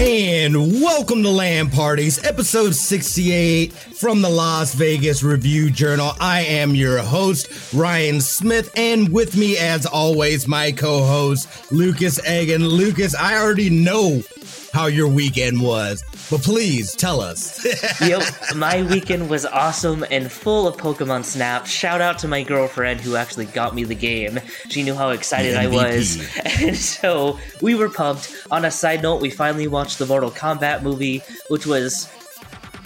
And welcome to LAN Parties, episode 68 from the Las Vegas Review Journal. I am your host, Ryan Smith, and with me, as always, my co host, Lucas Egan. Lucas, I already know how your weekend was, but please tell us. yep, my weekend was awesome and full of Pokemon Snap. Shout out to my girlfriend who actually got me the game. She knew how excited I was. And so we were pumped. On a side note, we finally watched the Mortal Kombat movie, which was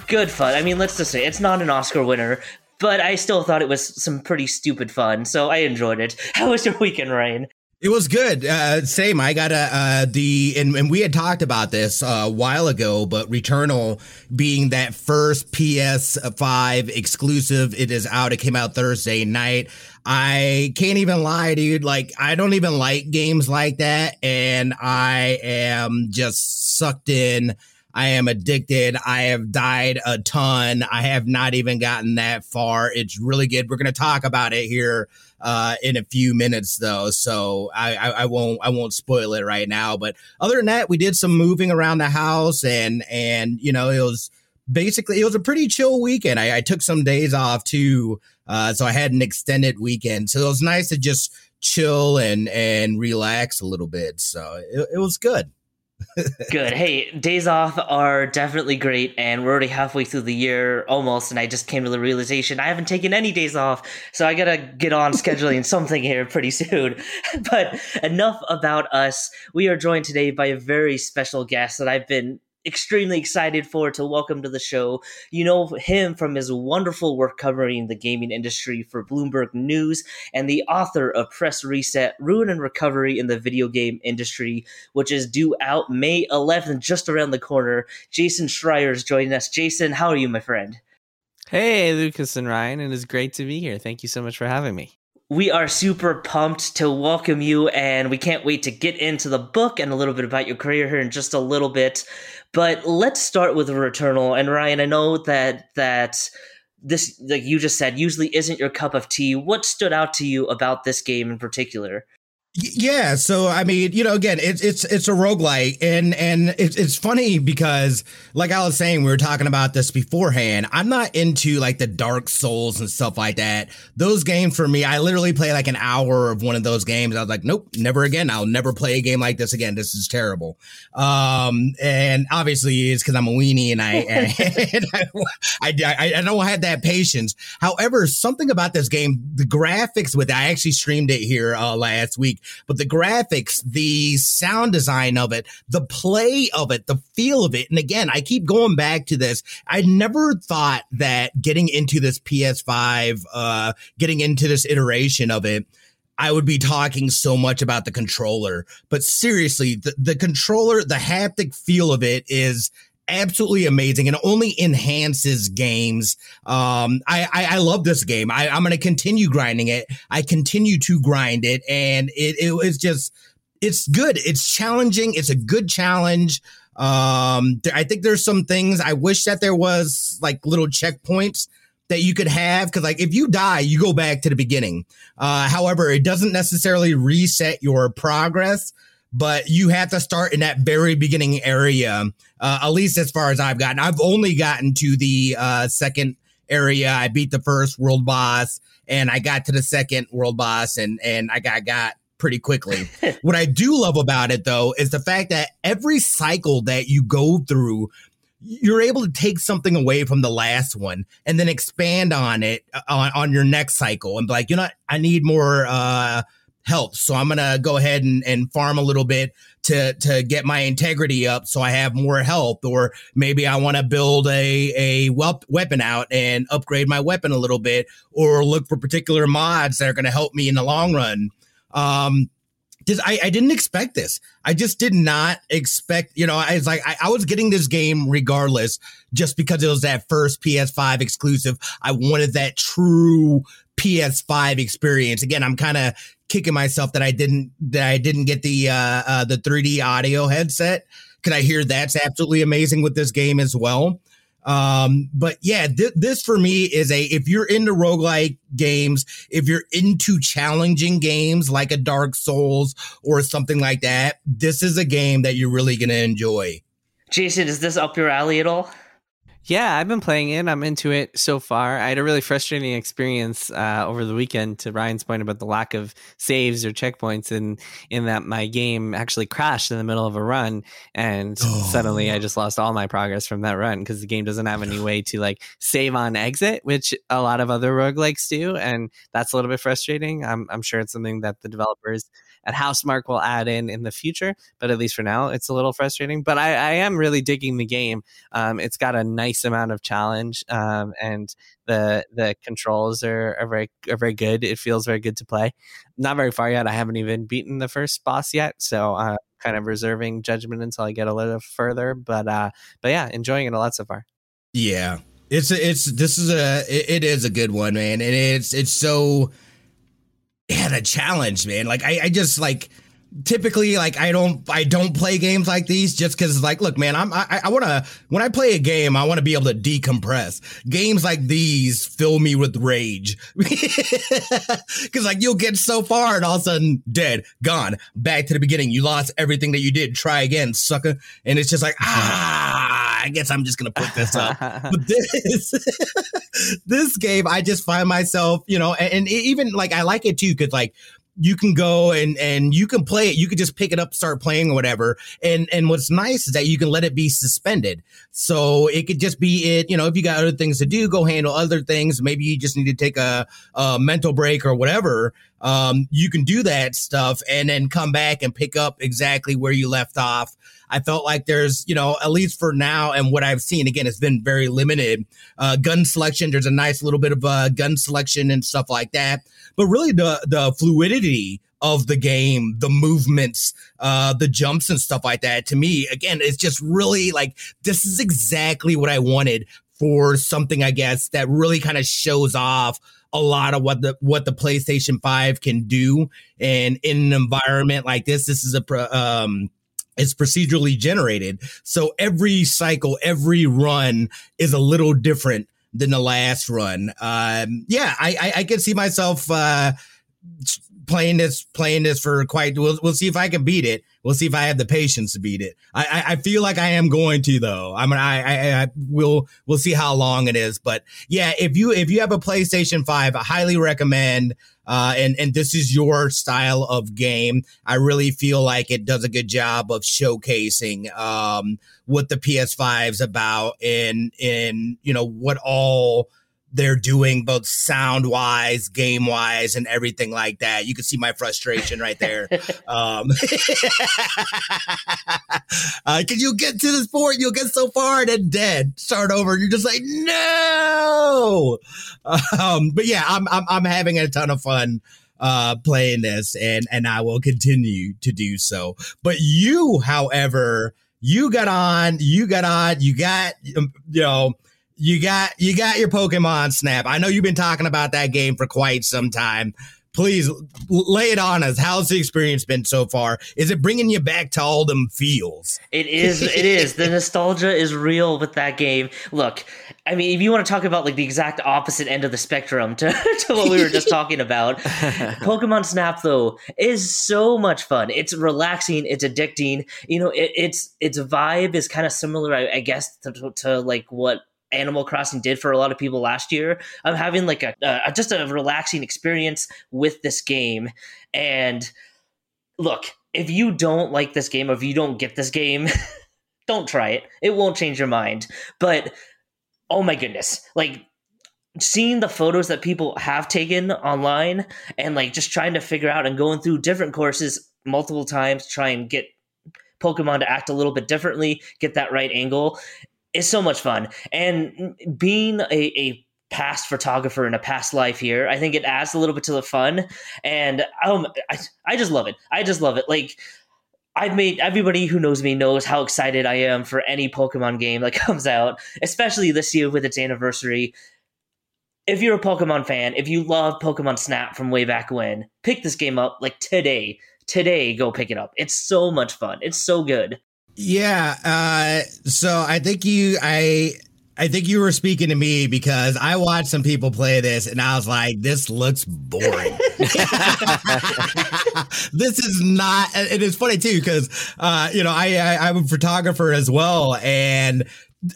good fun. I mean, let's just say it's not an Oscar winner, but I still thought it was some pretty stupid fun, so I enjoyed it. How was your weekend, Ryan? It was good. Uh, same. I got a uh, the and, and we had talked about this uh, a while ago, but Returnal being that first PS5 exclusive, it is out. It came out Thursday night. I can't even lie, dude. Like I don't even like games like that, and I am just sucked in. I am addicted. I have died a ton. I have not even gotten that far. It's really good. We're going to talk about it here uh, in a few minutes though, so I, I, I, won't I won't spoil it right now. But other than that, we did some moving around the house, and and you know it was basically it was a pretty chill weekend. I, I took some days off too, uh, so I had an extended weekend, so it was nice to just chill and and relax a little bit. So it, it was good. Good. Hey, days off are definitely great, and we're already halfway through the year almost, and I just came to the realization I haven't taken any days off, so I gotta get on scheduling something here pretty soon. but enough about us. We are joined today by a very special guest that I've been extremely excited for to welcome to the show. You know him from his wonderful work covering the gaming industry for Bloomberg News and the author of Press Reset Ruin and Recovery in the Video Game Industry, which is due out May 11th, just around the corner. Jason Schreier is joining us. Jason, how are you, my friend? Hey, Lucas and Ryan. It is great to be here. Thank you so much for having me we are super pumped to welcome you and we can't wait to get into the book and a little bit about your career here in just a little bit. But let's start with returnal. And ryan i know that that this like you just said usually isn't your cup of tea. What stood out to you about this game in particular yeah, so I mean, you know, again, it's it's it's a roguelike and and it's it's funny because like I was saying, we were talking about this beforehand. I'm not into like the Dark Souls and stuff like that. Those games for me, I literally play like an hour of one of those games. I was like, nope, never again. I'll never play a game like this again. This is terrible. Um, and obviously it's because I'm a weenie and I and I, I, I I don't have that patience. However, something about this game, the graphics with I actually streamed it here uh, last week but the graphics, the sound design of it, the play of it, the feel of it. And again, I keep going back to this. I never thought that getting into this PS5, uh, getting into this iteration of it, I would be talking so much about the controller. But seriously, the, the controller, the haptic feel of it is absolutely amazing and only enhances games. Um, I, I, I love this game. I, I'm going to continue grinding it. I continue to grind it, and it, it was just it's good. It's challenging. It's a good challenge. Um, I think there's some things I wish that there was like little checkpoints that you could have because like if you die you go back to the beginning uh however it doesn't necessarily reset your progress but you have to start in that very beginning area, uh, at least as far as I've gotten. I've only gotten to the uh, second area. I beat the first world boss, and I got to the second world boss, and and I got got pretty quickly. what I do love about it though is the fact that every cycle that you go through you're able to take something away from the last one and then expand on it uh, on, on your next cycle and be like, you know, I need more uh health. So I'm gonna go ahead and, and farm a little bit to to get my integrity up so I have more health. Or maybe I want to build a a weapon out and upgrade my weapon a little bit, or look for particular mods that are gonna help me in the long run. Um, I, I didn't expect this. I just did not expect, you know, I was like, I, I, was getting this game regardless, just because it was that first PS5 exclusive. I wanted that true PS5 experience. Again, I'm kind of kicking myself that I didn't that I didn't get the uh, uh the 3D audio headset. Can I hear that's absolutely amazing with this game as well? Um, but yeah, th- this for me is a if you're into roguelike games, if you're into challenging games like a Dark Souls or something like that, this is a game that you're really gonna enjoy. Jason, is this up your alley at all? Yeah, I've been playing it. I'm into it so far. I had a really frustrating experience uh, over the weekend. To Ryan's point about the lack of saves or checkpoints, and in that my game actually crashed in the middle of a run, and oh. suddenly I just lost all my progress from that run because the game doesn't have any way to like save on exit, which a lot of other roguelikes do, and that's a little bit frustrating. I'm I'm sure it's something that the developers at Housemarque will add in in the future. But at least for now, it's a little frustrating. But I, I am really digging the game. Um, it's got a nice amount of challenge, um, and the the controls are, are very are very good. It feels very good to play. Not very far yet. I haven't even beaten the first boss yet, so I'm kind of reserving judgment until I get a little further. But uh, but yeah, enjoying it a lot so far. Yeah, it's a, it's this is a it, it is a good one, man, and it's it's so yeah, the challenge, man. Like I, I just like typically like I don't I don't play games like these just because it's like look man I'm I, I want to when I play a game I want to be able to decompress. Games like these fill me with rage. Because like you'll get so far and all of a sudden dead gone back to the beginning. You lost everything that you did. Try again sucker. And it's just like ah I guess I'm just gonna put this up. But this this game I just find myself you know and, and even like I like it too because like you can go and and you can play it. You could just pick it up, start playing or whatever. And and what's nice is that you can let it be suspended. So it could just be it. You know, if you got other things to do, go handle other things. Maybe you just need to take a, a mental break or whatever. Um, you can do that stuff and then come back and pick up exactly where you left off. I felt like there's, you know, at least for now and what I've seen, again, it's been very limited. Uh, gun selection, there's a nice little bit of uh, gun selection and stuff like that. But really, the the fluidity of the game, the movements, uh, the jumps and stuff like that, to me, again, it's just really like this is exactly what I wanted for something, I guess, that really kind of shows off a lot of what the what the PlayStation 5 can do and in an environment like this this is a um it's procedurally generated. So every cycle, every run is a little different than the last run. Um, yeah, I, I, I can see myself uh, playing this playing this for quite. We'll, we'll see if I can beat it. We'll see if I have the patience to beat it. I, I, I feel like I am going to though. I mean, I, I, I will we'll see how long it is, but yeah, if you if you have a PlayStation Five, I highly recommend. Uh, and and this is your style of game. I really feel like it does a good job of showcasing um, what the PS5 is about, and and you know what all they're doing both sound wise, game wise, and everything like that. You can see my frustration right there. um, uh, cause you'll get to this point, you'll get so far and then dead, start over. You're just like, no. Um, but yeah, I'm, I'm, I'm having a ton of fun uh, playing this and, and I will continue to do so. But you, however, you got on, you got on, you got, um, you know, you got you got your Pokemon Snap. I know you've been talking about that game for quite some time. Please lay it on us. How's the experience been so far? Is it bringing you back to all them feels? It is. It is. The nostalgia is real with that game. Look, I mean, if you want to talk about like the exact opposite end of the spectrum to, to what we were just talking about, Pokemon Snap though is so much fun. It's relaxing. It's addicting. You know, it, it's its vibe is kind of similar, I, I guess, to, to, to like what Animal Crossing did for a lot of people last year. I'm having like a, just a relaxing experience with this game. And look, if you don't like this game, if you don't get this game, don't try it. It won't change your mind. But oh my goodness, like seeing the photos that people have taken online and like just trying to figure out and going through different courses multiple times, try and get Pokemon to act a little bit differently, get that right angle is so much fun. And being a, a past photographer in a past life here, I think it adds a little bit to the fun. And um, I, I just love it. I just love it. Like, I've made everybody who knows me knows how excited I am for any Pokemon game that comes out, especially this year with its anniversary. If you're a Pokemon fan, if you love Pokemon Snap from way back when, pick this game up like today. Today, go pick it up. It's so much fun. It's so good. Yeah. Uh, so I think you, I, I think you were speaking to me because I watched some people play this and I was like, this looks boring. this is not, it is funny too, because, uh, you know, I, I, I'm a photographer as well. And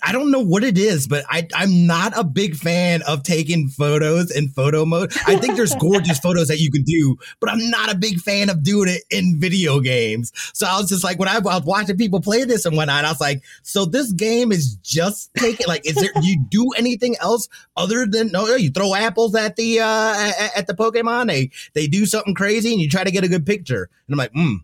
I don't know what it is, but I, I'm not a big fan of taking photos in photo mode. I think there's gorgeous photos that you can do, but I'm not a big fan of doing it in video games. So I was just like, when I was watching people play this and whatnot, I was like, so this game is just taking, like, is there, do you do anything else other than, no, you throw apples at the, uh, at the Pokemon, they, they do something crazy and you try to get a good picture. And I'm like, hmm,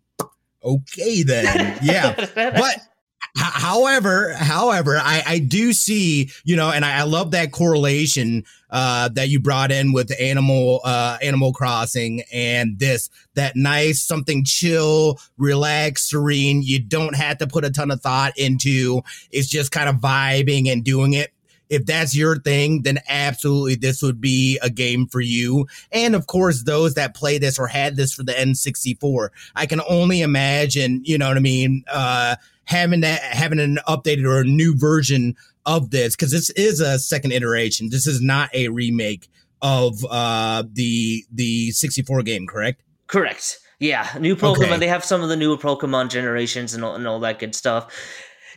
okay then. Yeah. but However, however, I, I do see, you know, and I, I love that correlation uh, that you brought in with Animal uh, Animal Crossing and this that nice something chill, relaxed, serene. You don't have to put a ton of thought into. It's just kind of vibing and doing it if that's your thing, then absolutely this would be a game for you. And of course, those that play this or had this for the N64, I can only imagine, you know what I mean, uh, having that having an updated or a new version of this because this is a second iteration. This is not a remake of uh the the 64 game, correct? Correct. Yeah, new Pokemon. Okay. They have some of the newer Pokemon generations and all, and all that good stuff.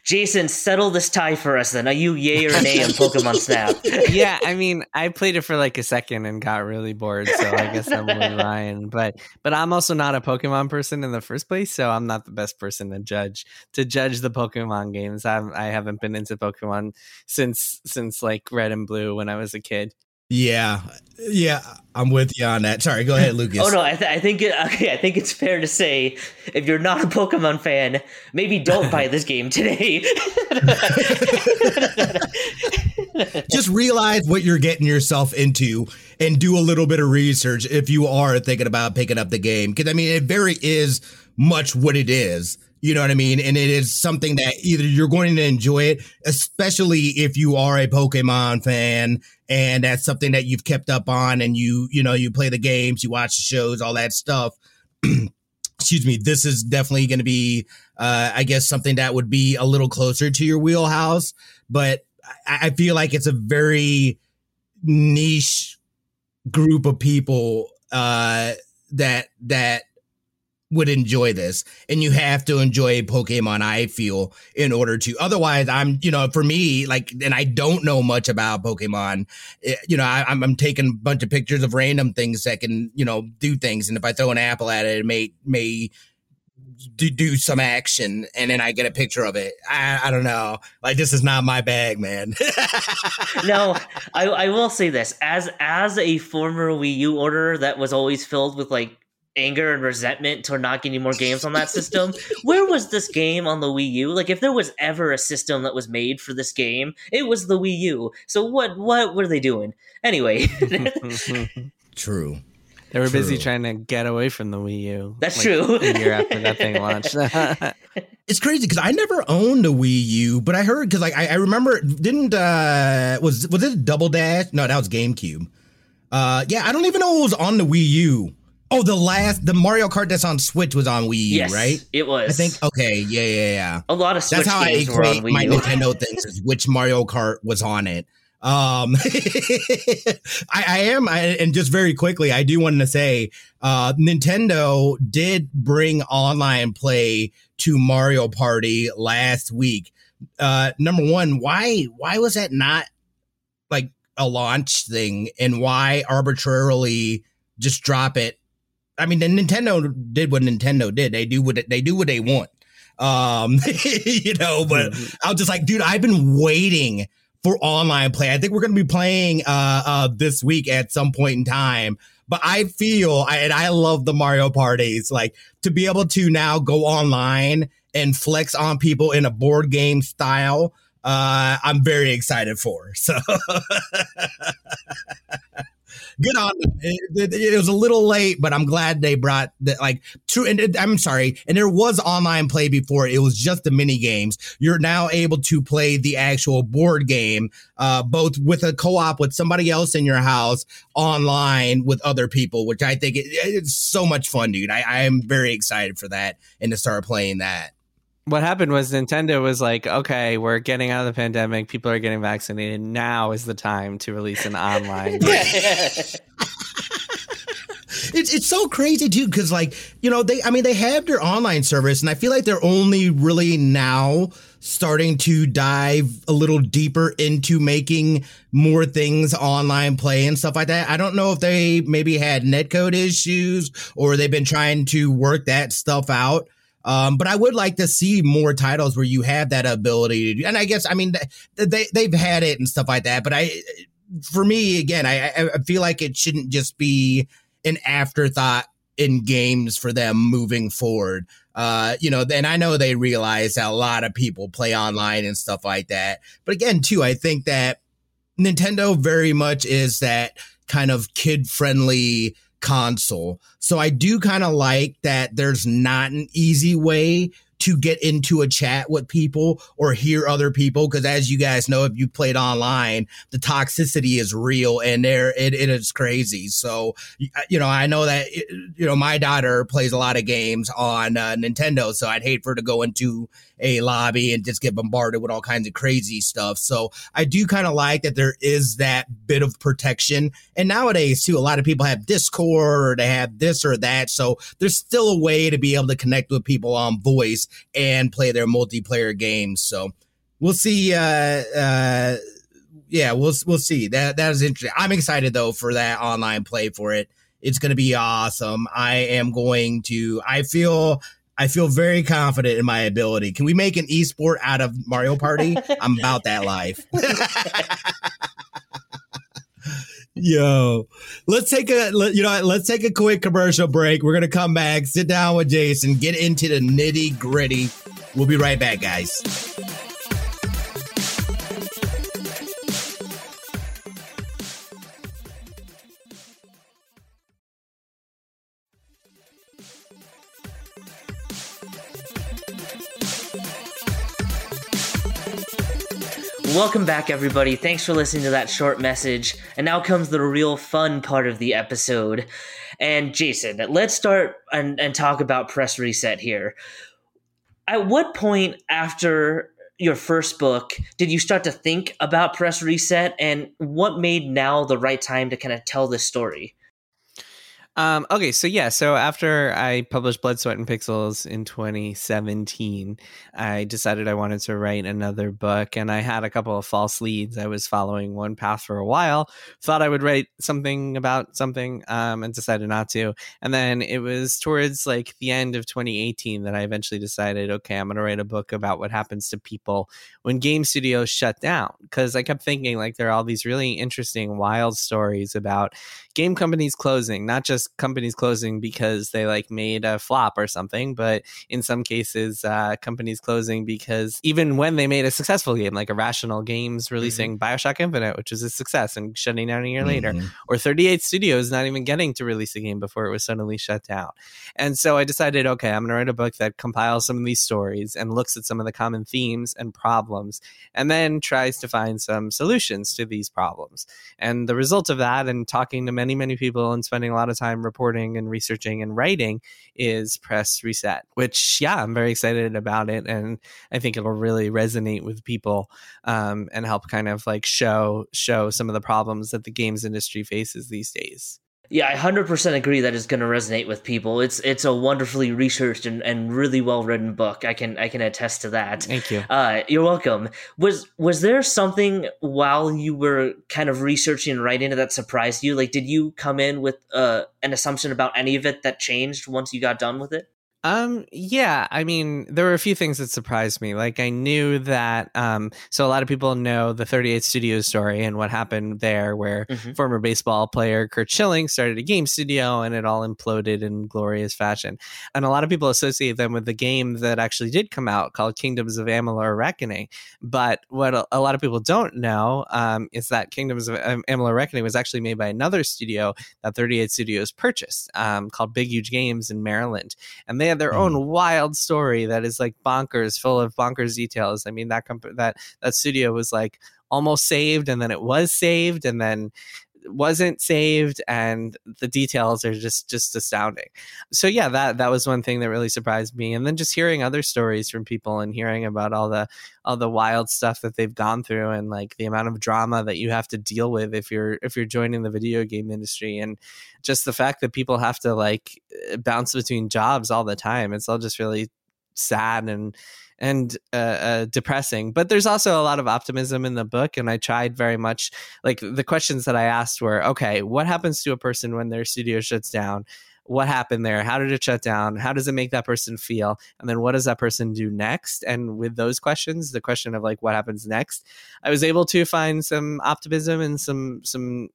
Jason, settle this tie for us then. Are you yay or nay on Pokemon Snap? yeah, I mean, I played it for like a second and got really bored, so I guess I'm with Ryan. But but I'm also not a Pokemon person in the first place, so I'm not the best person to judge to judge the Pokemon games. I've, I haven't been into Pokemon since since like Red and Blue when I was a kid. Yeah, yeah, I'm with you on that. Sorry, go ahead, oh, Lucas. oh no, I, th- I think it, okay. I think it's fair to say if you're not a Pokemon fan, maybe don't buy this game today. Just realize what you're getting yourself into and do a little bit of research if you are thinking about picking up the game. Because I mean, it very is much what it is. You know what I mean? And it is something that either you're going to enjoy it, especially if you are a Pokemon fan and that's something that you've kept up on and you, you know, you play the games, you watch the shows, all that stuff. Excuse me. This is definitely going to be, uh, I guess, something that would be a little closer to your wheelhouse. But I, I feel like it's a very niche group of people uh, that that would enjoy this and you have to enjoy pokemon i feel in order to otherwise i'm you know for me like and i don't know much about pokemon it, eh, you know I, am I'm taking a bunch of pictures of random things that can you know do things and if i throw an apple at it it may may do, do some action and then I get a picture of it. I, I don't know. Like this is not my bag, man. no, I, I will say this as as a former Wii U order that was always filled with like anger and resentment toward not getting more games on that system. Where was this game on the Wii U? Like if there was ever a system that was made for this game, it was the Wii U. So what what were they doing? Anyway. True. They were true. busy trying to get away from the Wii U. That's like, true. a year after that thing launched. it's crazy because I never owned a Wii U, but I heard because like I, I, remember didn't uh was was it Double Dash? No, that was GameCube. Uh yeah, I don't even know it was on the Wii U. Oh, the last the Mario Kart that's on Switch was on Wii U, yes, right? It was. I think. Okay, yeah, yeah, yeah. A lot of Switch that's how I equate my Nintendo things is which Mario Kart was on it. Um, I, I, am, I, and just very quickly, I do want to say, uh, Nintendo did bring online play to Mario Party last week. Uh, number one, why, why was that not like a launch thing, and why arbitrarily just drop it I mean, the Nintendo did what Nintendo did. They do what they do what they want. Um, you know, but mm-hmm. I was just like, dude, I've been waiting for online play. I think we're going to be playing uh, uh, this week at some point in time. But I feel, I, and I love the Mario parties, like to be able to now go online and flex on people in a board game style. Uh, I'm very excited for. So good on them. It, it, it, was a little late, but I'm glad they brought that. Like true, and it, I'm sorry. And there was online play before. It was just the mini games. You're now able to play the actual board game, uh, both with a co-op with somebody else in your house, online with other people, which I think it's so much fun, dude. I, I am very excited for that and to start playing that. What happened was Nintendo was like, okay, we're getting out of the pandemic. People are getting vaccinated. Now is the time to release an online it's it's so crazy too because like you know they I mean they have their online service and I feel like they're only really now starting to dive a little deeper into making more things online play and stuff like that. I don't know if they maybe had netcode issues or they've been trying to work that stuff out. Um, but I would like to see more titles where you have that ability. To, and I guess I mean they they've had it and stuff like that. But I, for me, again, I I feel like it shouldn't just be an afterthought in games for them moving forward. Uh, you know, and I know they realize that a lot of people play online and stuff like that. But again, too, I think that Nintendo very much is that kind of kid friendly console. So I do kind of like that there's not an easy way to get into a chat with people or hear other people because as you guys know if you played online the toxicity is real and there it, it is crazy so you know i know that you know my daughter plays a lot of games on uh, nintendo so i'd hate for her to go into a lobby and just get bombarded with all kinds of crazy stuff. So I do kind of like that there is that bit of protection. And nowadays, too, a lot of people have Discord or they have this or that. So there's still a way to be able to connect with people on voice and play their multiplayer games. So we'll see. Uh, uh, yeah, we'll we'll see. That that is interesting. I'm excited though for that online play for it. It's going to be awesome. I am going to. I feel I feel very confident in my ability. Can we make an esport out of Mario Party? I'm about that life. Yo, let's take a you know let's take a quick commercial break. We're gonna come back, sit down with Jason, get into the nitty gritty. We'll be right back, guys. Welcome back, everybody. Thanks for listening to that short message. And now comes the real fun part of the episode. And Jason, let's start and, and talk about press reset here. At what point after your first book did you start to think about press reset and what made now the right time to kind of tell this story um, okay, so yeah, so after I published Blood, Sweat, and Pixels in 2017, I decided I wanted to write another book, and I had a couple of false leads. I was following one path for a while, thought I would write something about something, um, and decided not to. And then it was towards like the end of 2018 that I eventually decided, okay, I'm going to write a book about what happens to people when game studios shut down. Because I kept thinking like there are all these really interesting, wild stories about game companies closing, not just companies closing because they like made a flop or something, but in some cases, uh, companies closing because even when they made a successful game, like Irrational Games releasing mm-hmm. Bioshock Infinite, which was a success and shutting down a year mm-hmm. later, or 38 Studios not even getting to release a game before it was suddenly shut down. And so I decided, okay, I'm going to write a book that compiles some of these stories and looks at some of the common themes and problems, and then tries to find some solutions to these problems. And the result of that, and talking to many, many many people and spending a lot of time reporting and researching and writing is Press Reset, which, yeah, I'm very excited about it. And I think it'll really resonate with people um, and help kind of like show show some of the problems that the games industry faces these days. Yeah, I hundred percent agree that it's going to resonate with people. It's it's a wonderfully researched and, and really well written book. I can I can attest to that. Thank you. Uh, you're welcome. Was was there something while you were kind of researching and writing it that surprised you? Like, did you come in with uh, an assumption about any of it that changed once you got done with it? Um, yeah, I mean, there were a few things that surprised me. Like, I knew that, um, so a lot of people know the 38 Studios story and what happened there, where mm-hmm. former baseball player Curt Schilling started a game studio and it all imploded in glorious fashion. And a lot of people associate them with the game that actually did come out called Kingdoms of Amalur Reckoning. But what a, a lot of people don't know um, is that Kingdoms of Amalur Reckoning was actually made by another studio that 38 Studios purchased um, called Big Huge Games in Maryland. And they their mm. own wild story that is like bonkers, full of bonkers details. I mean, that company, that that studio was like almost saved, and then it was saved, and then wasn't saved and the details are just just astounding. So yeah that that was one thing that really surprised me. And then just hearing other stories from people and hearing about all the all the wild stuff that they've gone through and like the amount of drama that you have to deal with if you're if you're joining the video game industry and just the fact that people have to like bounce between jobs all the time. It's all just really sad and and uh, uh, depressing. But there's also a lot of optimism in the book, and I tried very much. Like the questions that I asked were, okay, what happens to a person when their studio shuts down? What happened there? How did it shut down? How does it make that person feel? And then what does that person do next? And with those questions, the question of like what happens next, I was able to find some optimism and some some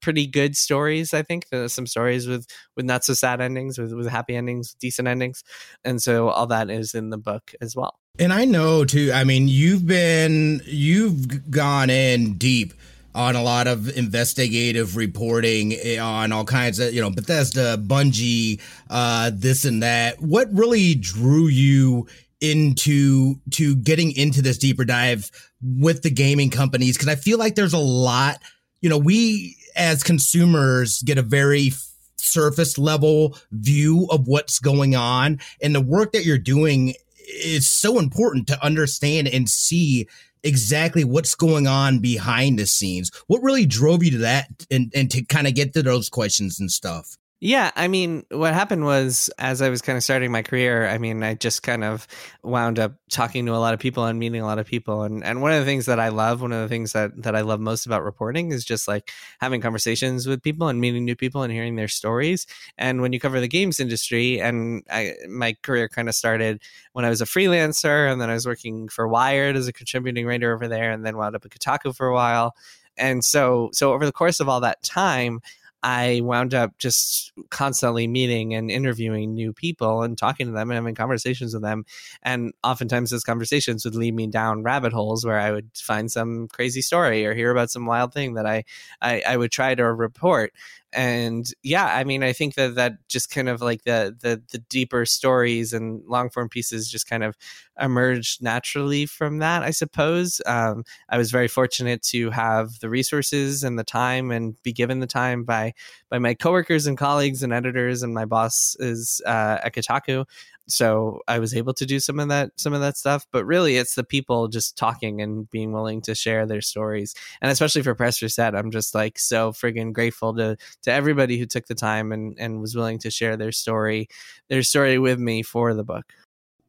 pretty good stories. I think There's some stories with with not so sad endings, with with happy endings, decent endings, and so all that is in the book as well. And I know too. I mean, you've been you've gone in deep on a lot of investigative reporting eh, on all kinds of you know Bethesda, Bungie, uh, this and that. What really drew you? into to getting into this deeper dive with the gaming companies because I feel like there's a lot you know we as consumers get a very surface level view of what's going on and the work that you're doing is so important to understand and see exactly what's going on behind the scenes. What really drove you to that and, and to kind of get to those questions and stuff yeah, I mean, what happened was as I was kind of starting my career, I mean, I just kind of wound up talking to a lot of people and meeting a lot of people. And and one of the things that I love, one of the things that that I love most about reporting is just like having conversations with people and meeting new people and hearing their stories. And when you cover the games industry, and I, my career kind of started when I was a freelancer, and then I was working for Wired as a contributing writer over there, and then wound up at Kotaku for a while. And so, so over the course of all that time, I wound up just constantly meeting and interviewing new people and talking to them and having conversations with them. And oftentimes those conversations would lead me down rabbit holes where I would find some crazy story or hear about some wild thing that I, I, I would try to report and yeah i mean i think that that just kind of like the the the deeper stories and long form pieces just kind of emerged naturally from that i suppose um, i was very fortunate to have the resources and the time and be given the time by by my coworkers and colleagues and editors and my boss is uh, at kotaku so I was able to do some of that some of that stuff. But really, it's the people just talking and being willing to share their stories, and especially for Press Reset, I'm just like so friggin' grateful to to everybody who took the time and and was willing to share their story their story with me for the book.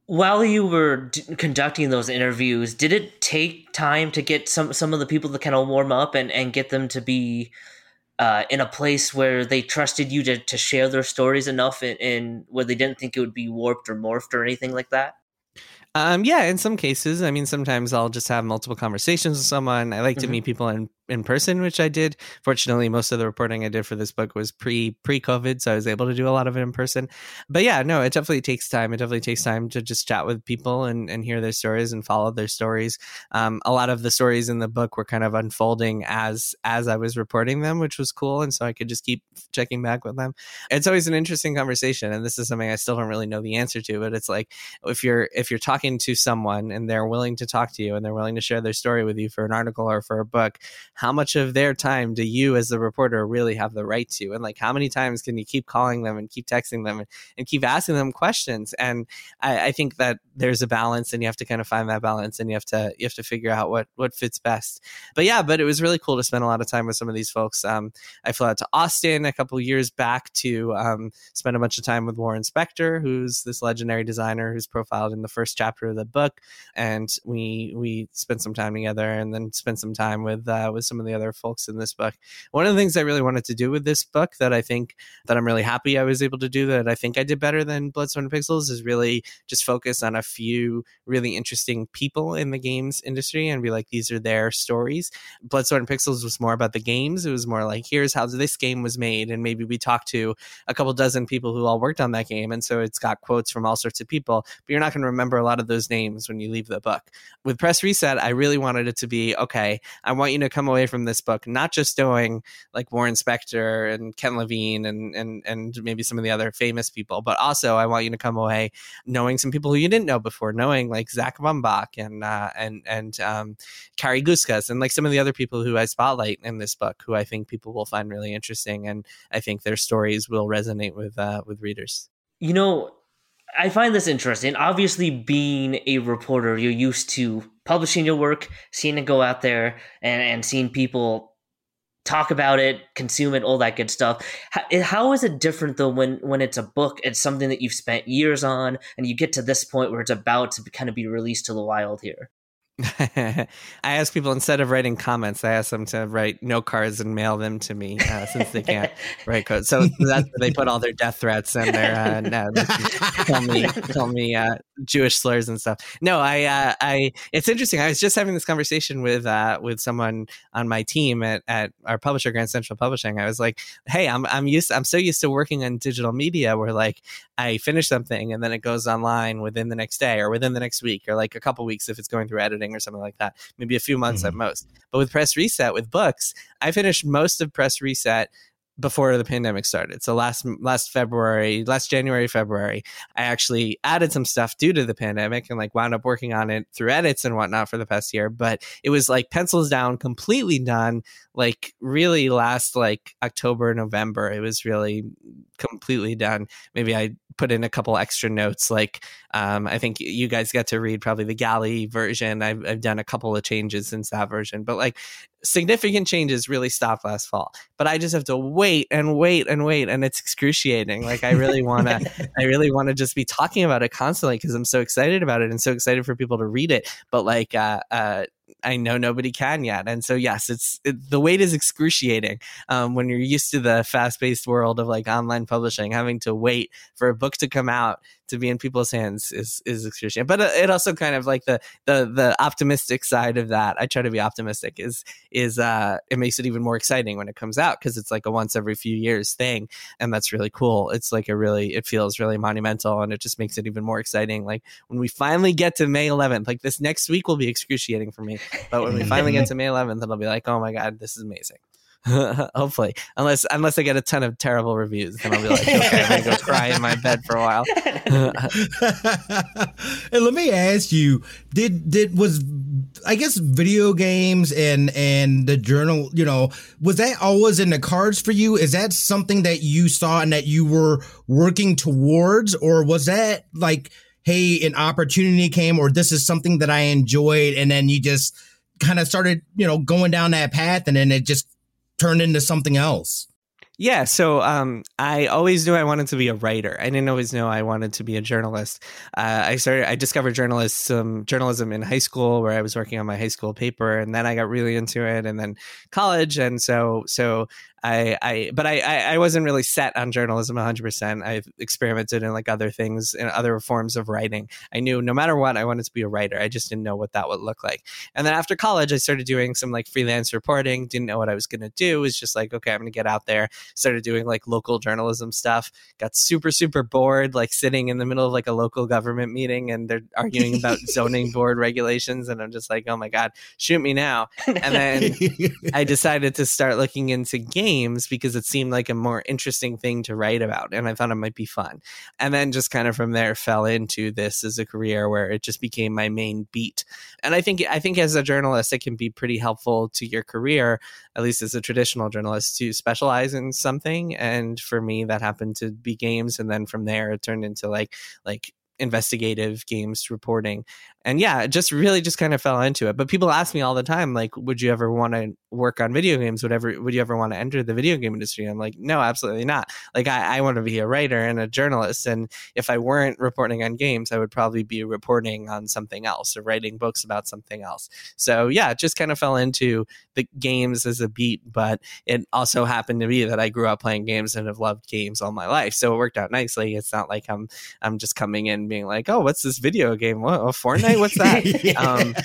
While you were d- conducting those interviews, did it take time to get some some of the people to kind of warm up and and get them to be uh, in a place where they trusted you to, to share their stories enough and, and where they didn't think it would be warped or morphed or anything like that? Um, yeah, in some cases. I mean, sometimes I'll just have multiple conversations with someone. I like mm-hmm. to meet people in in person, which I did. Fortunately, most of the reporting I did for this book was pre pre COVID, so I was able to do a lot of it in person. But yeah, no, it definitely takes time. It definitely takes time to just chat with people and, and hear their stories and follow their stories. Um, a lot of the stories in the book were kind of unfolding as as I was reporting them, which was cool, and so I could just keep checking back with them. It's always an interesting conversation, and this is something I still don't really know the answer to. But it's like if you're if you're talking to someone and they're willing to talk to you and they're willing to share their story with you for an article or for a book how much of their time do you as the reporter really have the right to? And like how many times can you keep calling them and keep texting them and, and keep asking them questions? And I, I, think that there's a balance and you have to kind of find that balance and you have to you have to figure out what what fits best. But yeah but it was really cool to spend a lot of time with some of these folks. Um, i flew out to austin a couple years back to um, spend a bunch of time with warren spector who's this legendary designer who's profiled in the first chapter of the book. And we we spent some time together and then spent some time with uh, with some of the other folks in this book. One of the things I really wanted to do with this book that I think that I'm really happy I was able to do that I think I did better than Blood, Sweat, and Pixels is really just focus on a few really interesting people in the games industry and be like, these are their stories. Blood, Sweat, and Pixels was more about the games. It was more like, here's how this game was made. And maybe we talked to a couple dozen people who all worked on that game. And so it's got quotes from all sorts of people, but you're not going to remember a lot of those names when you leave the book. With Press Reset, I really wanted it to be okay, I want you to come away away from this book not just knowing like Warren Spector and Ken Levine and and and maybe some of the other famous people, but also I want you to come away knowing some people who you didn't know before, knowing like Zach Mumbach and uh, and and um, Kari Guskas and like some of the other people who I spotlight in this book, who I think people will find really interesting, and I think their stories will resonate with uh, with readers. You know, I find this interesting. Obviously, being a reporter, you're used to publishing your work, seeing it go out there, and, and seeing people talk about it, consume it, all that good stuff. How, how is it different though when when it's a book? It's something that you've spent years on, and you get to this point where it's about to kind of be released to the wild here. I ask people instead of writing comments, I ask them to write note cards and mail them to me uh, since they can't write code. So that's where they put all their death threats and their uh, no, tell me tell me uh, Jewish slurs and stuff. No, I uh, I it's interesting. I was just having this conversation with uh, with someone on my team at, at our publisher Grand Central Publishing. I was like, hey, I'm I'm used I'm so used to working on digital media where like I finish something and then it goes online within the next day or within the next week or like a couple weeks if it's going through editing or something like that. Maybe a few months mm-hmm. at most. But with Press Reset with books, I finished most of Press Reset before the pandemic started. So last last February, last January, February, I actually added some stuff due to the pandemic and like wound up working on it through edits and whatnot for the past year. But it was like pencils down, completely done. Like really last like October, November, it was really completely done. Maybe I put in a couple extra notes. Like um, I think you guys get to read probably the galley version. I've, I've done a couple of changes since that version, but like significant changes really stopped last fall. But I just have to wait and wait and wait, and it's excruciating. Like I really want to, I really want to just be talking about it constantly because I'm so excited about it and so excited for people to read it. But like, uh, uh, I know nobody can yet. And so, yes, it's it, the wait is excruciating um, when you're used to the fast paced world of like online publishing, having to wait for a book to come out to be in people's hands is is excruciating. But uh, it also kind of like the the the optimistic side of that. I try to be optimistic. Is is uh it makes it even more exciting when it comes out because it's like a once every few years thing, and that's really cool. It's like a really it feels really monumental, and it just makes it even more exciting. Like when we finally get to May 11th, like this next week will be excruciating for me, but when we finally get to May 11th, it'll be like, oh my god, this is amazing. Hopefully, unless unless I get a ton of terrible reviews, then I'll be like, okay, I'm gonna go cry in my bed for a while. and let me ask you: Did did was I guess video games and and the journal, you know, was that always in the cards for you? Is that something that you saw and that you were working towards, or was that like, hey, an opportunity came, or this is something that I enjoyed, and then you just kind of started, you know, going down that path, and then it just turned into something else? Yeah, so um, I always knew I wanted to be a writer. I didn't always know I wanted to be a journalist. Uh, I started, I discovered journalism, journalism in high school, where I was working on my high school paper, and then I got really into it, and then college, and so so I, I but I, I wasn't really set on journalism 100%. I experimented in like other things and other forms of writing. I knew no matter what, I wanted to be a writer. I just didn't know what that would look like. And then after college, I started doing some like freelance reporting. Didn't know what I was going to do. It was just like, okay, I'm going to get out there. Started doing like local journalism stuff. Got super, super bored, like sitting in the middle of like a local government meeting and they're arguing about zoning board regulations. And I'm just like, oh my God, shoot me now. And then I decided to start looking into games because it seemed like a more interesting thing to write about and I thought it might be fun. And then just kind of from there fell into this as a career where it just became my main beat. And I think I think as a journalist it can be pretty helpful to your career, at least as a traditional journalist, to specialize in something. And for me that happened to be games and then from there it turned into like like investigative games reporting and yeah, it just really just kind of fell into it. But people ask me all the time, like, would you ever want to work on video games? Would would you ever want to enter the video game industry? I'm like, no, absolutely not. Like I, I want to be a writer and a journalist. And if I weren't reporting on games, I would probably be reporting on something else or writing books about something else. So yeah, it just kind of fell into the games as a beat, but it also happened to be that I grew up playing games and have loved games all my life. So it worked out nicely. It's not like I'm I'm just coming in being like, oh, what's this video game? What, oh, Fortnite? What's that? yeah. Um,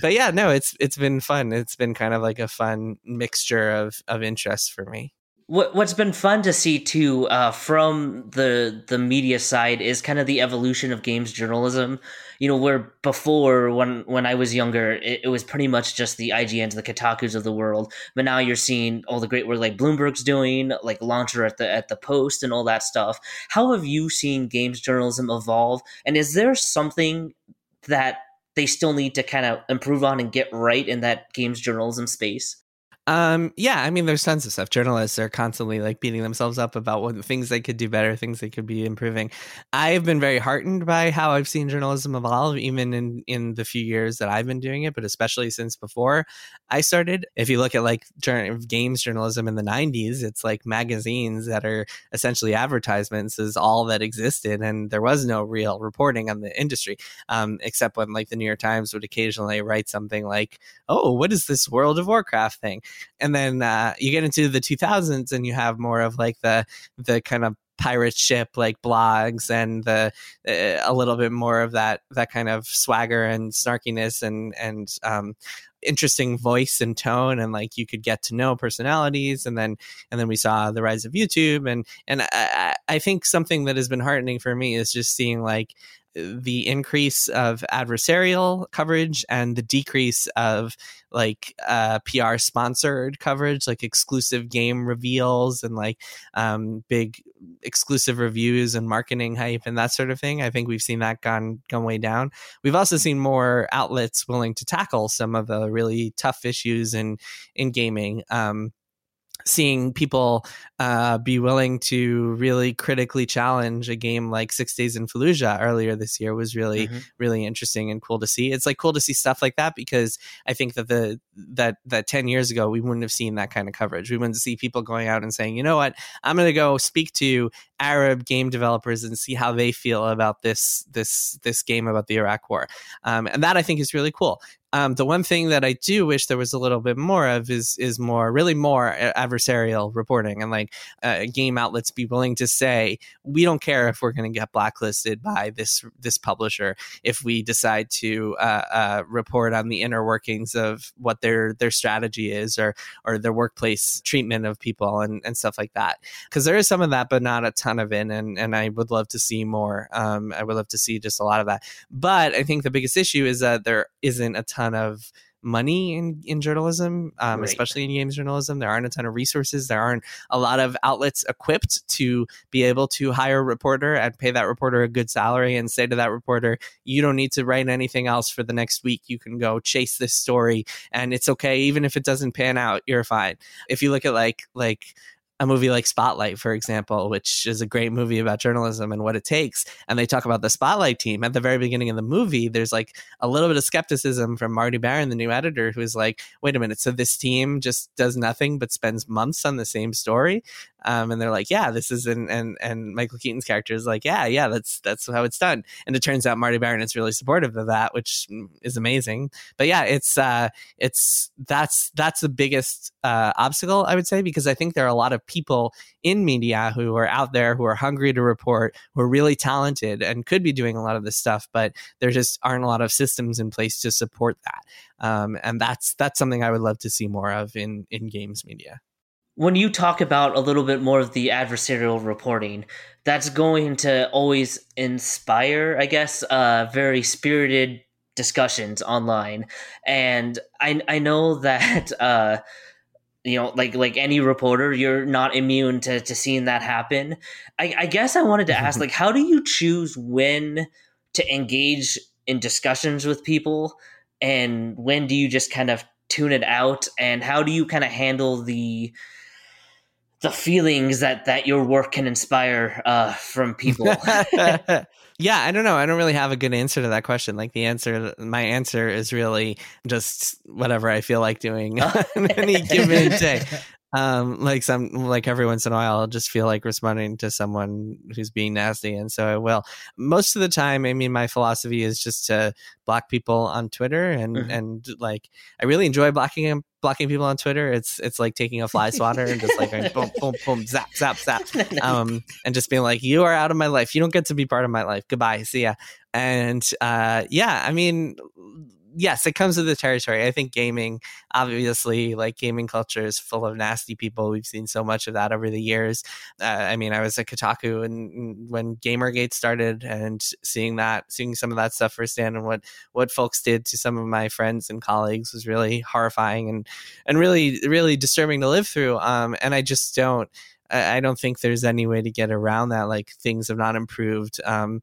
but yeah, no, it's it's been fun. It's been kind of like a fun mixture of of interests for me. What what's been fun to see too uh, from the the media side is kind of the evolution of games journalism. You know, where before when when I was younger, it, it was pretty much just the IGNs, the Kotaku's of the world. But now you're seeing all the great work like Bloomberg's doing, like Launcher at the at the Post, and all that stuff. How have you seen games journalism evolve? And is there something that they still need to kind of improve on and get right in that games journalism space? Um, yeah, I mean, there's tons of stuff. Journalists are constantly like beating themselves up about what things they could do better, things they could be improving. I've been very heartened by how I've seen journalism evolve, even in in the few years that I've been doing it, but especially since before I started. If you look at like games journalism in the '90s, it's like magazines that are essentially advertisements is all that existed, and there was no real reporting on the industry, um, except when like the New York Times would occasionally write something like, "Oh, what is this World of Warcraft thing?" And then uh, you get into the 2000s and you have more of like the the kind of pirate ship like blogs and the uh, a little bit more of that that kind of swagger and snarkiness and and um, interesting voice and tone and like you could get to know personalities. And then and then we saw the rise of youtube and and i, I think something that has been heartening for me is just seeing like the increase of adversarial coverage and the decrease of like uh, PR sponsored coverage, like exclusive game reveals and like um, big exclusive reviews and marketing hype and that sort of thing. I think we've seen that gone gone way down. We've also seen more outlets willing to tackle some of the really tough issues in in gaming. Um, seeing people uh, be willing to really critically challenge a game like Six Days in Fallujah earlier this year was really mm-hmm. really interesting and cool to see. It's like cool to see stuff like that because I think that the that that ten years ago we wouldn't have seen that kind of coverage. We wouldn't see people going out and saying, you know what, I'm going to go speak to Arab game developers and see how they feel about this this this game about the Iraq War, um, and that I think is really cool. Um, the one thing that I do wish there was a little bit more of is is more really more adversarial reporting and like uh, game outlets be willing to say we don't care if we're going to get blacklisted by this this publisher if we decide to uh, uh, report on the inner workings of what their their strategy is or or their workplace treatment of people and, and stuff like that. Because there is some of that but not a ton of it and and I would love to see more. Um, I would love to see just a lot of that. But I think the biggest issue is that there isn't a ton ton of money in, in journalism, um, right. especially in games journalism. There aren't a ton of resources. There aren't a lot of outlets equipped to be able to hire a reporter and pay that reporter a good salary and say to that reporter, you don't need to write anything else for the next week. You can go chase this story and it's okay. Even if it doesn't pan out, you're fine. If you look at like, like, a movie like Spotlight, for example, which is a great movie about journalism and what it takes. And they talk about the Spotlight team at the very beginning of the movie. There's like a little bit of skepticism from Marty Baron, the new editor, who's like, wait a minute, so this team just does nothing but spends months on the same story? Um, and they're like, yeah, this is and and and Michael Keaton's character is like, yeah, yeah, that's that's how it's done. And it turns out Marty Baron is really supportive of that, which is amazing. But yeah, it's uh, it's that's that's the biggest uh, obstacle I would say because I think there are a lot of people in media who are out there who are hungry to report, who are really talented and could be doing a lot of this stuff, but there just aren't a lot of systems in place to support that. Um, and that's that's something I would love to see more of in in games media when you talk about a little bit more of the adversarial reporting, that's going to always inspire, I guess, uh, very spirited discussions online. And I I know that uh, you know, like like any reporter, you're not immune to to seeing that happen. I, I guess I wanted to ask, like, how do you choose when to engage in discussions with people, and when do you just kind of tune it out, and how do you kind of handle the the feelings that that your work can inspire uh, from people. yeah, I don't know. I don't really have a good answer to that question. Like the answer, my answer is really just whatever I feel like doing on any given day um like some like every once in a while i'll just feel like responding to someone who's being nasty and so i will. Most of the time i mean my philosophy is just to block people on twitter and mm-hmm. and like i really enjoy blocking blocking people on twitter. It's it's like taking a fly swatter and just like going boom boom boom zap zap zap um and just being like you are out of my life. You don't get to be part of my life. Goodbye. See ya. And uh yeah i mean yes, it comes with the territory. I think gaming, obviously, like gaming culture is full of nasty people. We've seen so much of that over the years. Uh, I mean, I was at Kotaku and when GamerGate started, and seeing that, seeing some of that stuff firsthand, and what what folks did to some of my friends and colleagues was really horrifying and and really really disturbing to live through. Um, and I just don't. I don't think there's any way to get around that. Like things have not improved. Um,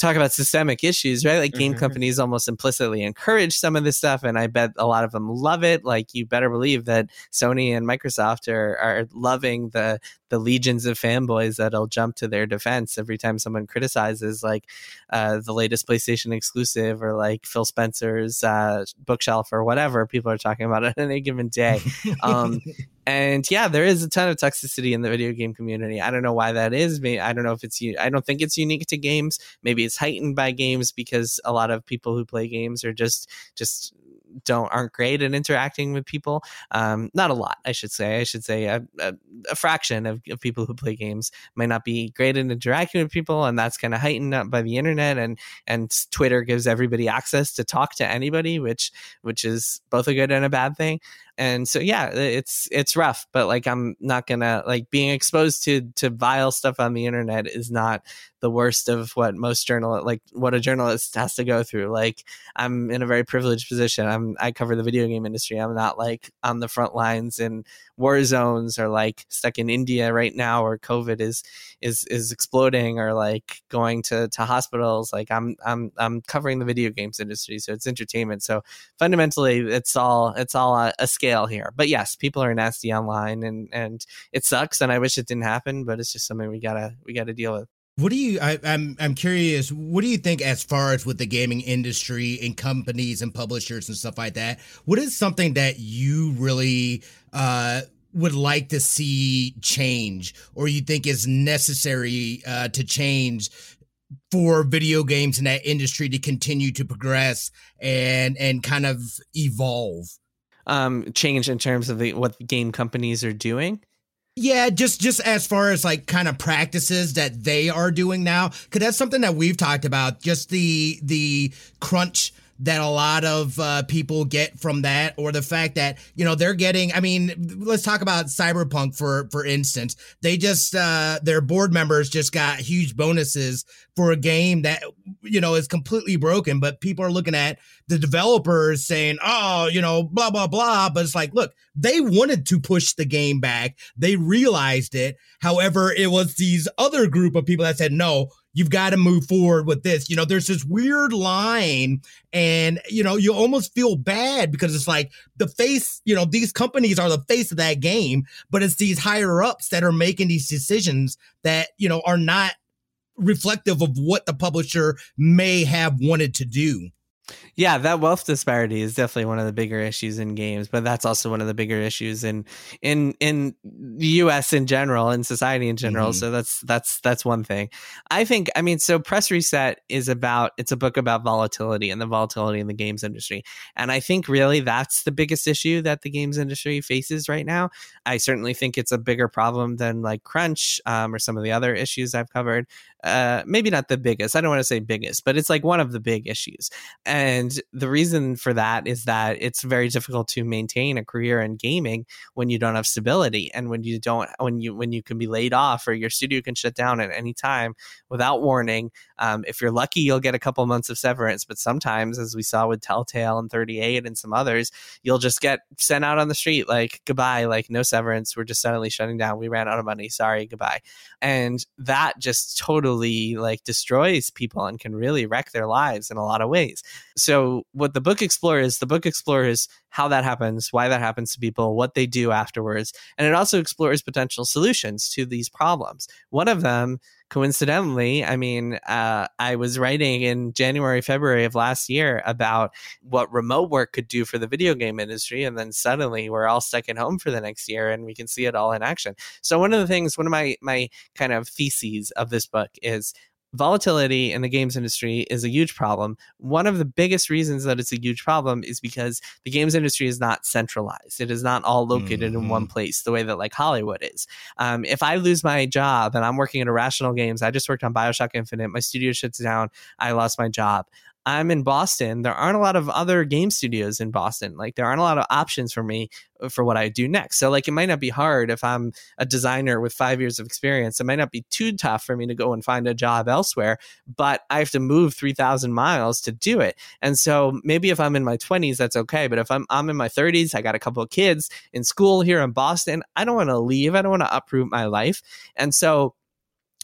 talk about systemic issues, right? Like game mm-hmm. companies almost implicitly encourage some of this stuff, and I bet a lot of them love it. Like you better believe that Sony and Microsoft are are loving the the legions of fanboys that'll jump to their defense every time someone criticizes like uh, the latest PlayStation exclusive or like Phil Spencer's uh, bookshelf or whatever people are talking about on any given day. Um, and yeah, there is a ton of toxicity in the video game community. I don't know why that is. I don't know if it's. I don't think it's unique to games. Maybe it's heightened by games because a lot of people who play games are just just don't aren't great at interacting with people. Um, not a lot, I should say. I should say a, a, a fraction of, of, people who play games might not be great at interacting with people, and that's kind of heightened up by the internet and and Twitter gives everybody access to talk to anybody, which which is both a good and a bad thing and so yeah it's it's rough but like i'm not gonna like being exposed to to vile stuff on the internet is not the worst of what most journal like what a journalist has to go through. Like i'm in a very privileged position. I'm i cover the video game industry. I'm not like on the front lines in war zones or like stuck in india right now where covid is is is exploding or like going to to hospitals. Like i'm i'm i'm covering the video games industry so it's entertainment. So fundamentally it's all it's all a, a scale here but yes people are nasty online and and it sucks and i wish it didn't happen but it's just something we gotta we gotta deal with what do you? I, am I'm, I'm curious. What do you think as far as with the gaming industry and companies and publishers and stuff like that? What is something that you really uh, would like to see change, or you think is necessary uh, to change for video games in that industry to continue to progress and and kind of evolve? Um, change in terms of the what game companies are doing. Yeah, just just as far as like kind of practices that they are doing now, because that's something that we've talked about. Just the the crunch that a lot of uh, people get from that, or the fact that you know they're getting. I mean, let's talk about Cyberpunk for for instance. They just uh, their board members just got huge bonuses for a game that you know is completely broken, but people are looking at the developers saying, "Oh, you know, blah blah blah." But it's like, look, they wanted to push the game back. They realized it. However, it was these other group of people that said, "No, you've got to move forward with this. You know, there's this weird line, and you know, you almost feel bad because it's like the face, you know, these companies are the face of that game, but it's these higher ups that are making these decisions that, you know, are not reflective of what the publisher may have wanted to do. Yeah, that wealth disparity is definitely one of the bigger issues in games, but that's also one of the bigger issues in in in the US in general and society in general. Mm-hmm. So that's that's that's one thing. I think I mean so press reset is about it's a book about volatility and the volatility in the games industry. And I think really that's the biggest issue that the games industry faces right now. I certainly think it's a bigger problem than like crunch um, or some of the other issues I've covered. Uh, maybe not the biggest. I don't want to say biggest, but it's like one of the big issues. And the reason for that is that it's very difficult to maintain a career in gaming when you don't have stability and when you don't when you when you can be laid off or your studio can shut down at any time without warning. Um, if you're lucky, you'll get a couple months of severance, but sometimes, as we saw with Telltale and 38 and some others, you'll just get sent out on the street like goodbye, like no severance. We're just suddenly shutting down. We ran out of money. Sorry, goodbye. And that just totally like destroys people and can really wreck their lives in a lot of ways. So what the book explores, the book explores how that happens, why that happens to people, what they do afterwards, and it also explores potential solutions to these problems. One of them coincidentally, I mean, uh, I was writing in January, February of last year about what remote work could do for the video game industry. And then suddenly we're all stuck at home for the next year and we can see it all in action. So, one of the things, one of my, my kind of theses of this book is volatility in the games industry is a huge problem. One of the biggest reasons that it's a huge problem is because the games industry is not centralized. It is not all located mm-hmm. in one mm-hmm. place the way that like Hollywood is. Um, if I lose my job and I'm working at Irrational Games, I just worked on Bioshock Infinite, my studio shuts down, I lost my job. I'm in Boston. There aren't a lot of other game studios in Boston. Like there aren't a lot of options for me uh, for what I do next. So like it might not be hard if I'm a designer with 5 years of experience. It might not be too tough for me to go and find a job elsewhere, but I have to move 3000 miles to do it. And so maybe if I'm in my 20s that's okay, but if I'm I'm in my 30s, I got a couple of kids in school here in Boston, I don't want to leave. I don't want to uproot my life. And so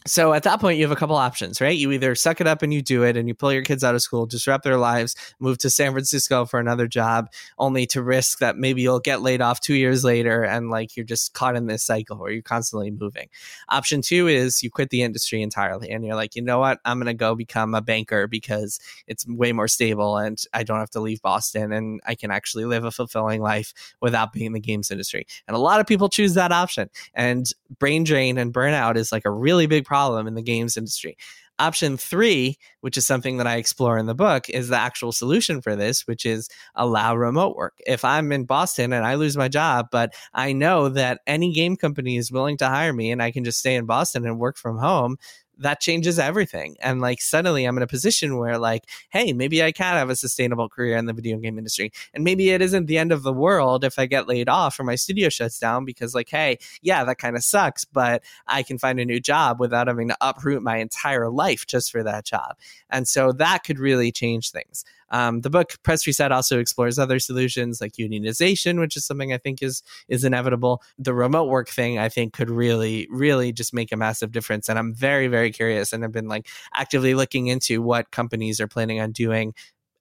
so at that point, you have a couple options, right? You either suck it up and you do it and you pull your kids out of school, disrupt their lives, move to San Francisco for another job, only to risk that maybe you'll get laid off two years later and like you're just caught in this cycle where you're constantly moving. Option two is you quit the industry entirely and you're like, you know what? I'm going to go become a banker because it's way more stable and I don't have to leave Boston and I can actually live a fulfilling life without being in the games industry. And a lot of people choose that option. And brain drain and burnout is like a really big problem problem in the games industry. Option three, which is something that I explore in the book, is the actual solution for this, which is allow remote work. If I'm in Boston and I lose my job, but I know that any game company is willing to hire me and I can just stay in Boston and work from home, that changes everything. And like suddenly I'm in a position where like, hey, maybe I can have a sustainable career in the video game industry. And maybe it isn't the end of the world if I get laid off or my studio shuts down because like, hey, yeah, that kind of sucks, but I can find a new job without having to uproot my entire life just for that job. And so that could really change things. Um, the book Press Reset also explores other solutions like unionization, which is something I think is is inevitable. The remote work thing I think could really, really just make a massive difference. And I'm very, very curious and I've been like actively looking into what companies are planning on doing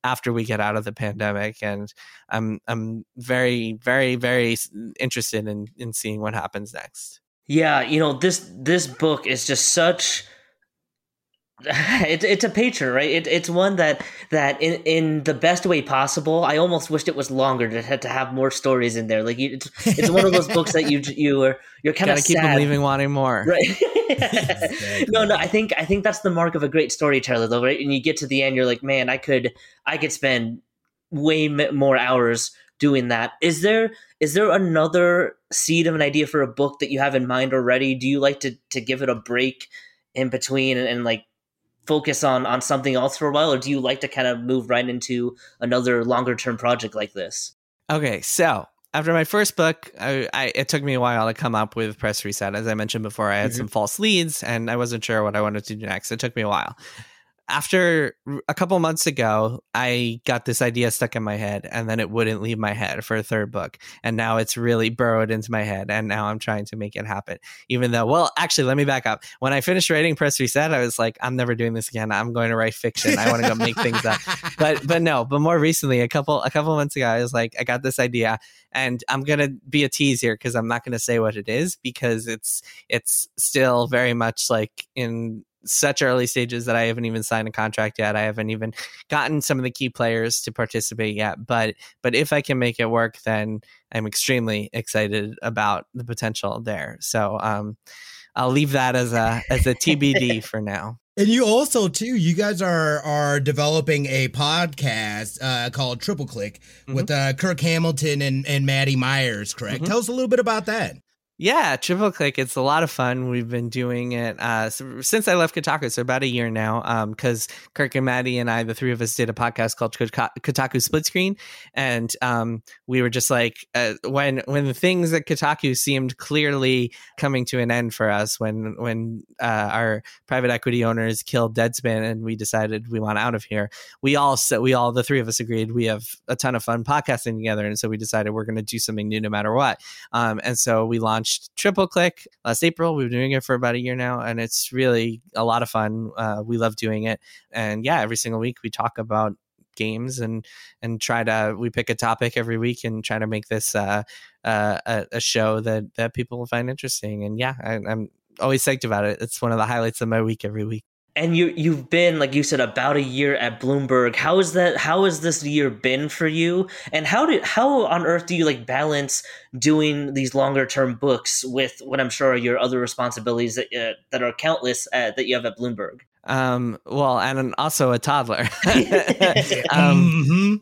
after we get out of the pandemic and i'm i'm very very very interested in in seeing what happens next yeah you know this this book is just such it, it's a picture, right? It, it's one that that in, in the best way possible. I almost wished it was longer to to have more stories in there. Like you, it's, it's one of those books that you you are you're kind of keep them leaving wanting more, right? no, no. I think I think that's the mark of a great storyteller, though, right? And you get to the end, you're like, man, I could I could spend way more hours doing that. Is there is there another seed of an idea for a book that you have in mind already? Do you like to to give it a break in between and, and like focus on on something else for a while or do you like to kind of move right into another longer term project like this? Okay so after my first book I, I, it took me a while to come up with press reset as i mentioned before i had mm-hmm. some false leads and i wasn't sure what i wanted to do next. It took me a while after a couple months ago, I got this idea stuck in my head and then it wouldn't leave my head for a third book. And now it's really burrowed into my head. And now I'm trying to make it happen. Even though, well, actually, let me back up. When I finished writing Press Reset, I was like, I'm never doing this again. I'm going to write fiction. I want to go make things up. But, but no, but more recently, a couple, a couple months ago, I was like, I got this idea and I'm going to be a tease here because I'm not going to say what it is because it's, it's still very much like in such early stages that I haven't even signed a contract yet. I haven't even gotten some of the key players to participate yet. But but if I can make it work, then I'm extremely excited about the potential there. So um, I'll leave that as a as a TBD for now. And you also too, you guys are are developing a podcast uh, called Triple Click mm-hmm. with uh, Kirk Hamilton and and Maddy Myers. Correct? Mm-hmm. Tell us a little bit about that. Yeah, Triple Click. It's a lot of fun. We've been doing it uh, since I left Kotaku, so about a year now. Because um, Kirk and Maddy and I, the three of us, did a podcast called Kotaku Split Screen, and um, we were just like, uh, when when the things at Kotaku seemed clearly coming to an end for us, when when uh, our private equity owners killed Deadspin, and we decided we want out of here. We all so we all the three of us agreed we have a ton of fun podcasting together, and so we decided we're going to do something new no matter what. Um, and so we launched launched Triple Click last April. We've been doing it for about a year now, and it's really a lot of fun. Uh, we love doing it, and yeah, every single week we talk about games and and try to we pick a topic every week and try to make this uh, uh, a, show that that people will find interesting. And yeah, I, I'm always psyched about it. It's one of the highlights of my week every week and you you've been like you said about a year at Bloomberg. How is that? How has this year been for you? And how did how on earth do you like balance doing these longer term books with what I'm sure are your other responsibilities that uh, that are countless uh, that you have at Bloomberg? Um, well, and also a toddler. um, mm-hmm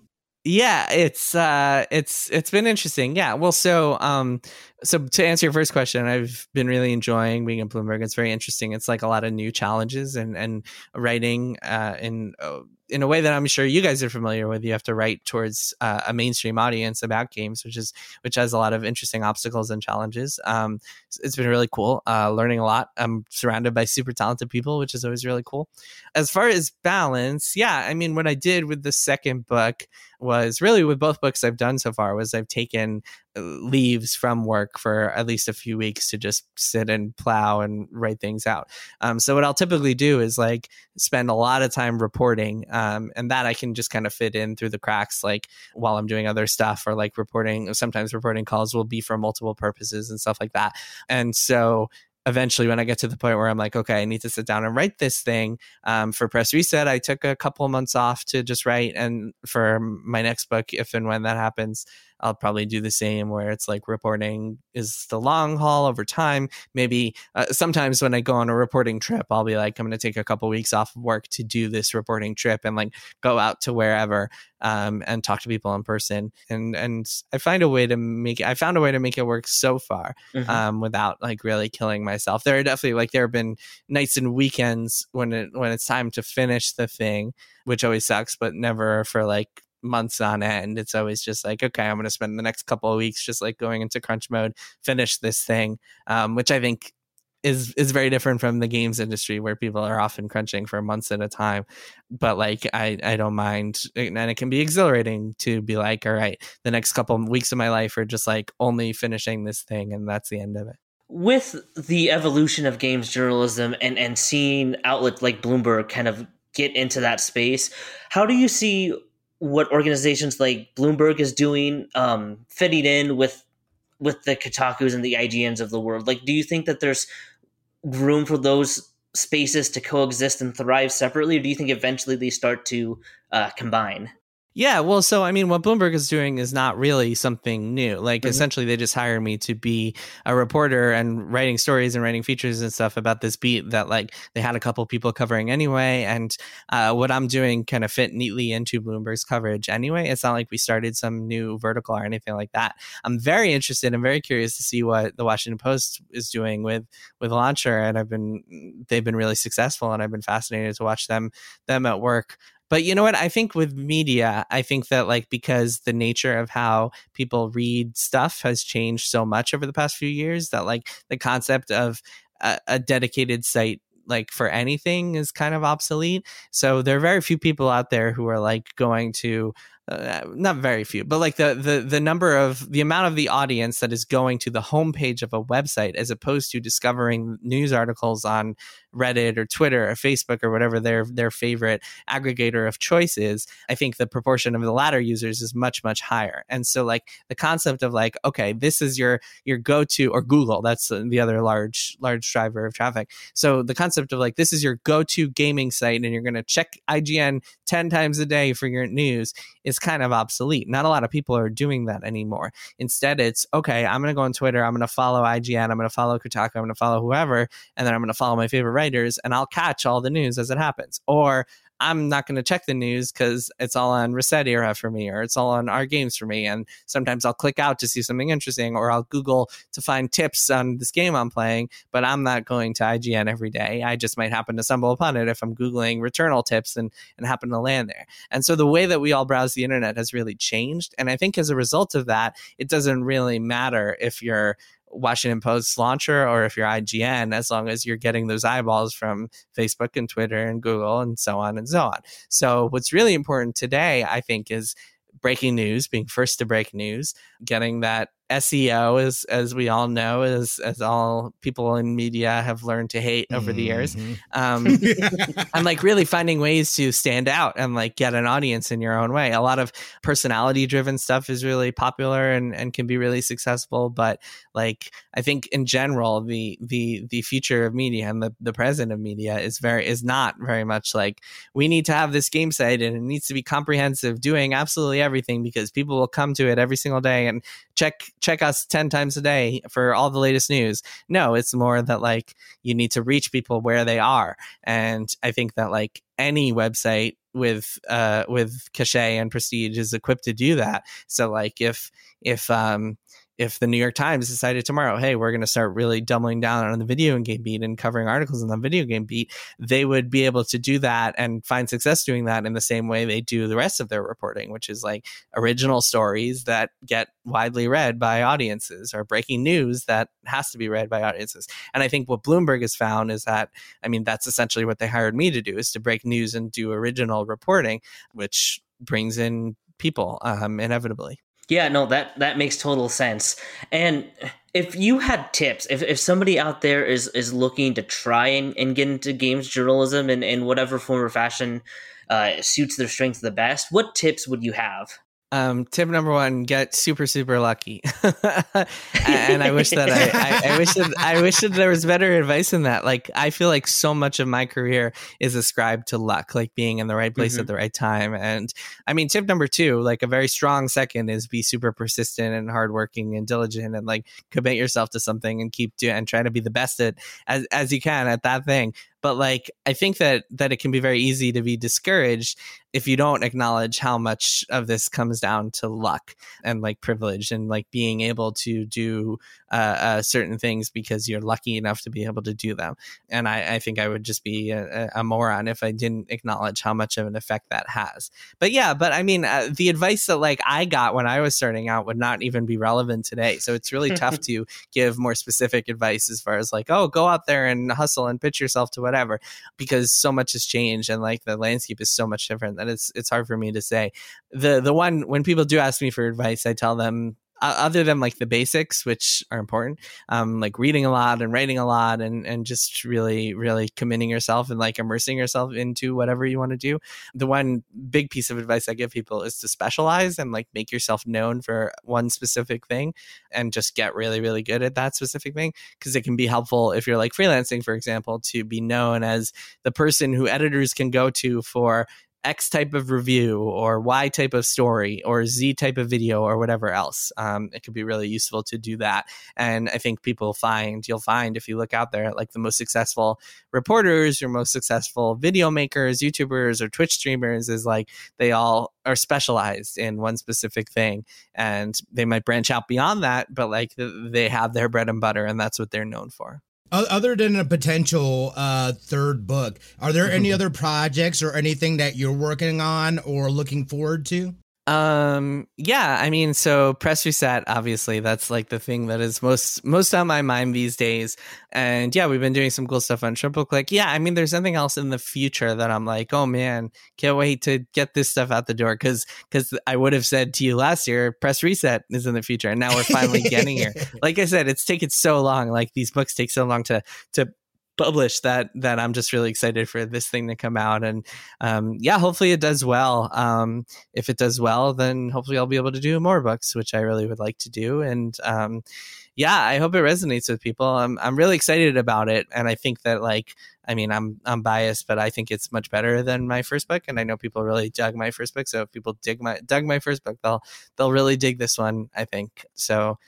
yeah it's uh it's it's been interesting yeah well so um so to answer your first question i've been really enjoying being in bloomberg it's very interesting it's like a lot of new challenges and and writing uh in uh, in a way that I'm sure you guys are familiar with, you have to write towards uh, a mainstream audience about games, which is which has a lot of interesting obstacles and challenges. Um, it's been really cool, uh, learning a lot. I'm surrounded by super talented people, which is always really cool. As far as balance, yeah, I mean, what I did with the second book was really with both books I've done so far was I've taken uh, leaves from work for at least a few weeks to just sit and plow and write things out. Um, so what I'll typically do is like spend a lot of time reporting, um, and that I can just kind of fit in through the cracks, like while I'm doing other stuff or like reporting. Sometimes reporting calls will be for multiple purposes and stuff like that. And so eventually when I get to the point where I'm like, okay, I need to sit down and write this thing. Um, for Press Reset, I took a couple months off to just write. And for my next book, if and when that happens, I'll probably do the same where it's like reporting is the long haul over time. Maybe uh, sometimes when I go on a reporting trip, I'll be like, I'm going to take a couple weeks off of work to do this reporting trip and like go out to wherever um, and talk to people in person. And and I find a way to make it, I found a way to make it work so far mm-hmm. um, without like really killing myself. There are definitely like there have been nights and weekends when it when it's time to finish the thing, which always sucks, but never for like months on end. It's always just like, okay, I'm going to spend the next couple of weeks just like going into crunch mode, finish this thing, um, which I think is is very different from the games industry where people are often crunching for months at a time. But like, I I don't mind, and it can be exhilarating to be like, all right, the next couple of weeks of my life are just like only finishing this thing, and that's the end of it with the evolution of games journalism and and seeing outlets like Bloomberg kind of get into that space, how do you see what organizations like Bloomberg is doing, um, fitting in with with the Kotaku's and the IGNs of the world. Like, do you think that there's room for those spaces to coexist and thrive separately, or do you think eventually they start to uh, combine? Yeah, well, so I mean, what Bloomberg is doing is not really something new. Like, mm-hmm. essentially, they just hired me to be a reporter and writing stories and writing features and stuff about this beat that, like, they had a couple people covering anyway. And uh, what I'm doing kind of fit neatly into Bloomberg's coverage anyway. It's not like we started some new vertical or anything like that. I'm very interested and very curious to see what the Washington Post is doing with with Launcher, and I've been they've been really successful, and I've been fascinated to watch them them at work. But you know what? I think with media, I think that like because the nature of how people read stuff has changed so much over the past few years that like the concept of a, a dedicated site like for anything is kind of obsolete. So there are very few people out there who are like going to uh, not very few, but like the the the number of the amount of the audience that is going to the homepage of a website as opposed to discovering news articles on Reddit or Twitter or Facebook or whatever their their favorite aggregator of choice is, I think the proportion of the latter users is much much higher. And so like the concept of like okay, this is your your go to or Google, that's the other large large driver of traffic. So the concept of like this is your go to gaming site and you're going to check IGN 10 times a day for your news is kind of obsolete. Not a lot of people are doing that anymore. Instead, it's okay, I'm going to go on Twitter, I'm going to follow IGN, I'm going to follow Kotaku, I'm going to follow whoever, and then I'm going to follow my favorite writers and I'll catch all the news as it happens. Or I'm not going to check the news because it's all on ResetEra for me or it's all on r/games for me. And sometimes I'll click out to see something interesting or I'll Google to find tips on this game I'm playing, but I'm not going to IGN every day. I just might happen to stumble upon it if I'm Googling Returnal tips and, and happen to land there. And so the way that we all browse the internet has really changed. And I think as a result of that, it doesn't really matter if you're Washington Post launcher or if you're IGN, as long as you're getting those eyeballs from Facebook and Twitter and Google and so on and so on. So, what's really important today, I think, is breaking news, being first to break news, getting that SEO, as as we all know, as as all people in media have learned to hate over mm-hmm. the years, mm-hmm. um, and like really finding ways to stand out and like get an audience in your own way. A lot of personality driven stuff is really popular and and can be really successful, but like I think in general, the the the future of media and the the present of media is very is not very much like we need to have this game site and it needs to be comprehensive, doing absolutely everything because people will come to it every single day and check check us 10 times a day for all the latest news. No it's more that like you need to reach people where they are. And i think that like any website with uh with cachet and prestige is equipped to do that. So like if if um if the New York Times decided tomorrow, hey, we're going to start really doubling down on the video game beat and covering articles on the video game beat, they would be able to do that and find success doing that in the same way they do the rest of their reporting, which is like original stories that get widely read by audiences or breaking news that has to be read by audiences. And I think what Bloomberg has found is that, I mean, that's essentially what they hired me to do is to break news and do original reporting, which brings in people um, inevitably. Yeah, no, that that makes total sense. And if you had tips, if, if somebody out there is is looking to try and, and get into games journalism in, in whatever form or fashion uh, suits their strengths the best, what tips would you have? Um, tip number one: get super super lucky. and I wish that I, I, I, wish that I wish that there was better advice than that. Like I feel like so much of my career is ascribed to luck, like being in the right place mm-hmm. at the right time. And I mean, tip number two, like a very strong second, is be super persistent and hardworking and diligent, and like commit yourself to something and keep doing and try to be the best at as as you can at that thing but like i think that that it can be very easy to be discouraged if you don't acknowledge how much of this comes down to luck and like privilege and like being able to do uh, uh, certain things because you're lucky enough to be able to do them. And i, I think i would just be a, a, moron if i didn't acknowledge how much of an effect that has. But yeah but i mean uh, the advice that like i got when i was starting out would not even be relevant today. So it's really tough to give more specific advice as far as like oh go out there and hustle and pitch yourself to what whatever, because so much has changed and like the landscape is so much different that it's it's hard for me to say. The the one when people do ask me for advice, I tell them other than like the basics, which are important, um, like reading a lot and writing a lot and, and just really, really committing yourself and like immersing yourself into whatever you want to do. The one big piece of advice I give people is to specialize and like make yourself known for one specific thing and just get really, really good at that specific thing. Cause it can be helpful if you're like freelancing, for example, to be known as the person who editors can go to for X type of review or Y type of story or Z type of video or whatever else. Um, it could be really useful to do that. And I think people find, you'll find if you look out there, like the most successful reporters, your most successful video makers, YouTubers, or Twitch streamers is like they all are specialized in one specific thing. And they might branch out beyond that, but like they have their bread and butter and that's what they're known for. Other than a potential uh, third book, are there any other projects or anything that you're working on or looking forward to? Um, yeah, I mean, so press reset, obviously, that's like the thing that is most most on my mind these days. And yeah, we've been doing some cool stuff on Triple Click. Yeah, I mean, there's nothing else in the future that I'm like, oh man, can't wait to get this stuff out the door. Cause because I would have said to you last year, press reset is in the future, and now we're finally getting here. Like I said, it's taken so long. Like these books take so long to to published that that I'm just really excited for this thing to come out. And um, yeah hopefully it does well. Um, if it does well then hopefully I'll be able to do more books which I really would like to do. And um, yeah I hope it resonates with people. I'm I'm really excited about it. And I think that like I mean I'm I'm biased but I think it's much better than my first book. And I know people really dug my first book. So if people dig my dug my first book they'll they'll really dig this one I think. So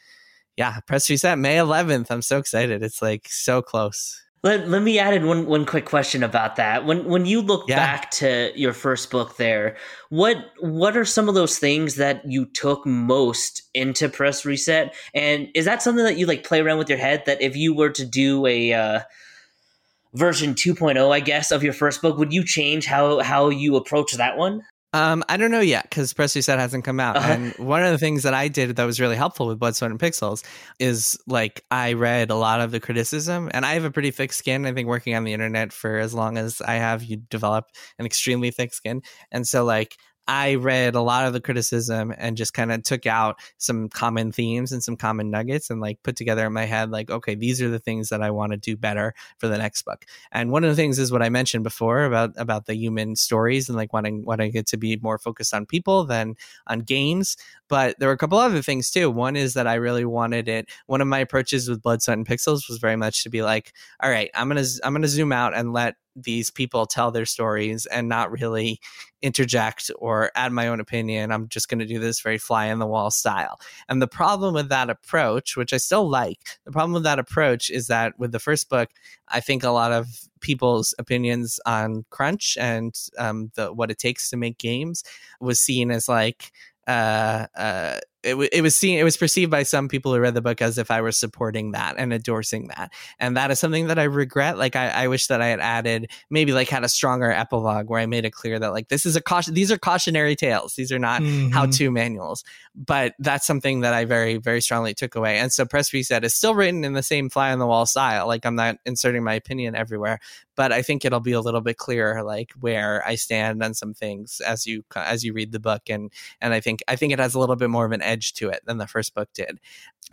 yeah press reset May 11th I'm so excited. It's like so close let, let me add in one, one quick question about that. When when you look yeah. back to your first book there, what what are some of those things that you took most into press reset? And is that something that you like play around with your head that if you were to do a uh, version 2.0, I guess, of your first book, would you change how how you approach that one? Um, I don't know yet because Press Reset hasn't come out. Uh-huh. And one of the things that I did that was really helpful with Blood, Sweat, and Pixels is like I read a lot of the criticism, and I have a pretty thick skin. I think working on the internet for as long as I have, you develop an extremely thick skin, and so like I read a lot of the criticism and just kind of took out some common themes and some common nuggets and like put together in my head, like, okay, these are the things that I want to do better for the next book. And one of the things is what I mentioned before about about the human stories and like wanting wanting it to be more focused on people than on games. But there were a couple other things too. One is that I really wanted it. One of my approaches with Blood, Sweat, and Pixels was very much to be like, all right, I'm gonna I'm gonna zoom out and let these people tell their stories and not really interject or add my own opinion. I'm just going to do this very fly in the wall style. And the problem with that approach, which I still like, the problem with that approach is that with the first book, I think a lot of people's opinions on crunch and um, the what it takes to make games was seen as like uh, uh, it, w- it was seen it was perceived by some people who read the book as if I was supporting that and endorsing that, and that is something that I regret. Like I, I wish that I had added maybe like had a stronger epilogue where I made it clear that like this is a caution. These are cautionary tales. These are not Mhm. how to manuals. But that's something that I very very strongly took away. And so press reset is still written in the same fly on the wall style. Like I'm not inserting my opinion everywhere, but I think it'll be a little bit clearer like where I stand on some things as you as you read the book and and I think I think it has a little bit more of an edge to it than the first book did.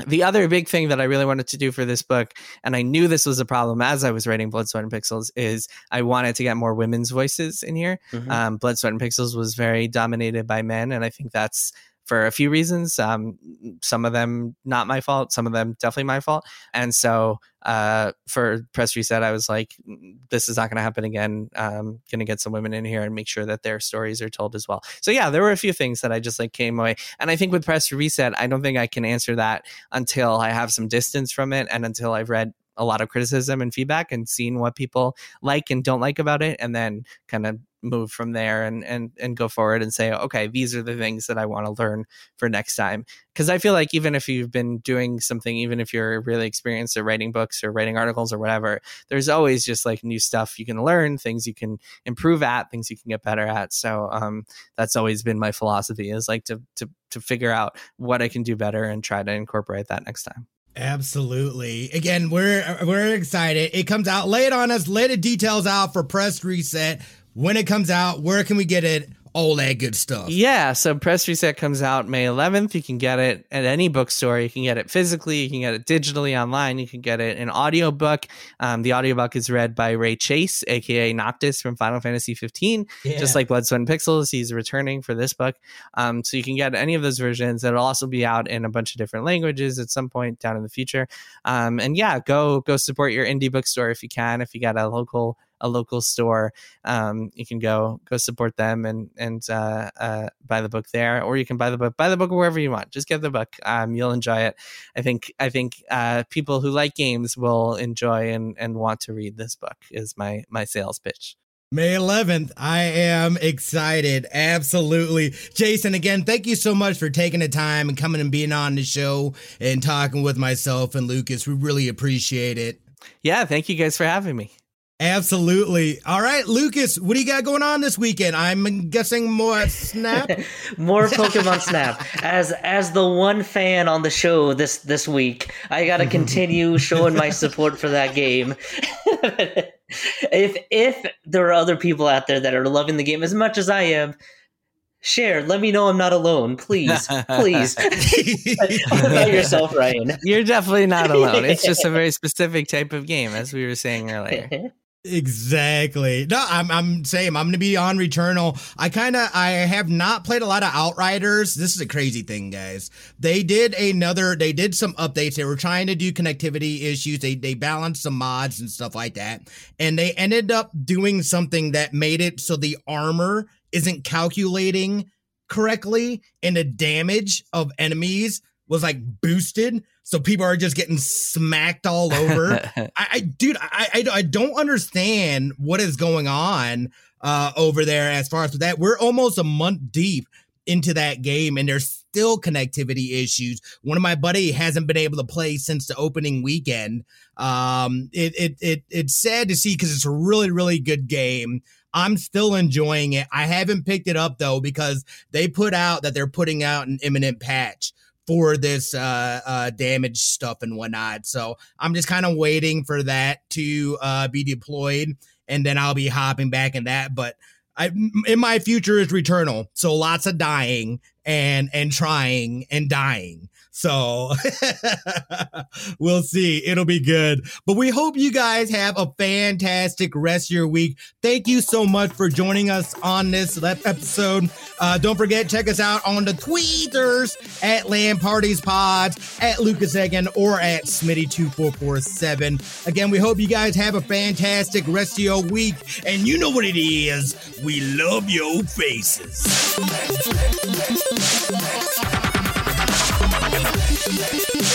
The other big thing that I really wanted to do for this book, and I knew this was a problem as I was writing Blood, Sweat, and Pixels, is I wanted to get more women's voices in here. Mhm. Um, Blood, Sweat, and Pixels was very dominated by men, and I think that's for a few reasons. Um, some of them not my fault, some of them definitely my fault. And so uh, for Press Reset, I was like, "Mm, this is not going to happen again. Um, going to get some women in here and make sure that their stories are told as well. So yeah, there were a few things that I just like came away. And I think with Press Reset, I don't think I can answer that until I have some distance from it and until I've read a lot of criticism and feedback and seen what people like and don't like about it and then kind of move from there and and and go forward and say okay these are the things that I want to learn for next time because I feel like even if you've been doing something even if you're really experienced at writing books or writing articles or whatever there's always just like new stuff you can learn things you can improve at things you can get better at so um that's always been my philosophy is like to to to figure out what I can do better and try to incorporate that next time Absolutely. Again, we're we're excited. It comes out. Lay it on us. Lay the details out for Press Reset. When it comes out, where can we get it? All that good stuff. Yeah, so Press Reset comes out May 11th. You can get it at any bookstore. You can get it physically. You can get it digitally online. You can get it in audiobook. Um, the audiobook is read by Ray Chase, aka Noctis from Final Fantasy 15. Yeah. Just like Blood, Sweat, and Pixels, he's returning for this book. Um, so you can get any of those versions. It'll also be out in a bunch of different languages at some point down in the future. Um, and yeah, go go support your indie bookstore if you can. If you got a local a local store, um, you can go go support them and and uh, uh, buy the book there, or you can buy the book buy the book wherever you want. Just get the book. Um, you'll enjoy it. I think I think uh, people who like games will enjoy and and want to read this book. Is my my sales pitch. May 11th. I am excited. Absolutely. Jason, again, thank you so much for taking the time and coming and being on the show and talking with myself and Lucas. We really appreciate it. Yeah, thank you guys for having me. Absolutely. All right, Lucas, what do you got going on this weekend? I'm guessing more Snap. More Pokemon Snap. As as the one fan on the show this this week, I gotta continue showing my support for that game. if if there are other people out there that are loving the game as much as I am, share. Let me know I'm not alone, please, please. What about yourself, Ryan? You're definitely not alone. It's just a very specific type of game, as we were saying earlier. Exactly. No, I'm I'm same. I'm gonna be on Returnal. I kind of I have not played a lot of Outriders. This is a crazy thing, guys. They did another. They did some updates. They were trying to do connectivity issues. They they balanced some mods and stuff like that, and they ended up doing something that made it so the armor isn't calculating correctly, and the damage of enemies was like boosted. So people are just getting smacked all over. I, I dude, I, I I don't understand what is going on uh over there as far as with that. We're almost a month deep into that game and there's still connectivity issues. One of my buddy hasn't been able to play since the opening weekend. Um it it, it it's sad to see because it's a really, really good game. I'm still enjoying it. I haven't picked it up though because they put out that they're putting out an imminent patch for this uh, uh, damage stuff and whatnot. So I'm just kind of waiting for that to uh, be deployed, and then I'll be hopping back in that. But I, in my future is Returnal, so lots of dying and and trying and dying. So we'll see. It'll be good. But we hope you guys have a fantastic rest of your week. Thank you so much for joining us on this episode. Uh, don't forget, check us out on the tweeters at LAN Parties Pods, at Lucas Egan, or at Smitty2447. Again, we hope you guys have a fantastic rest of your week. And you know what it is. We love your faces. You.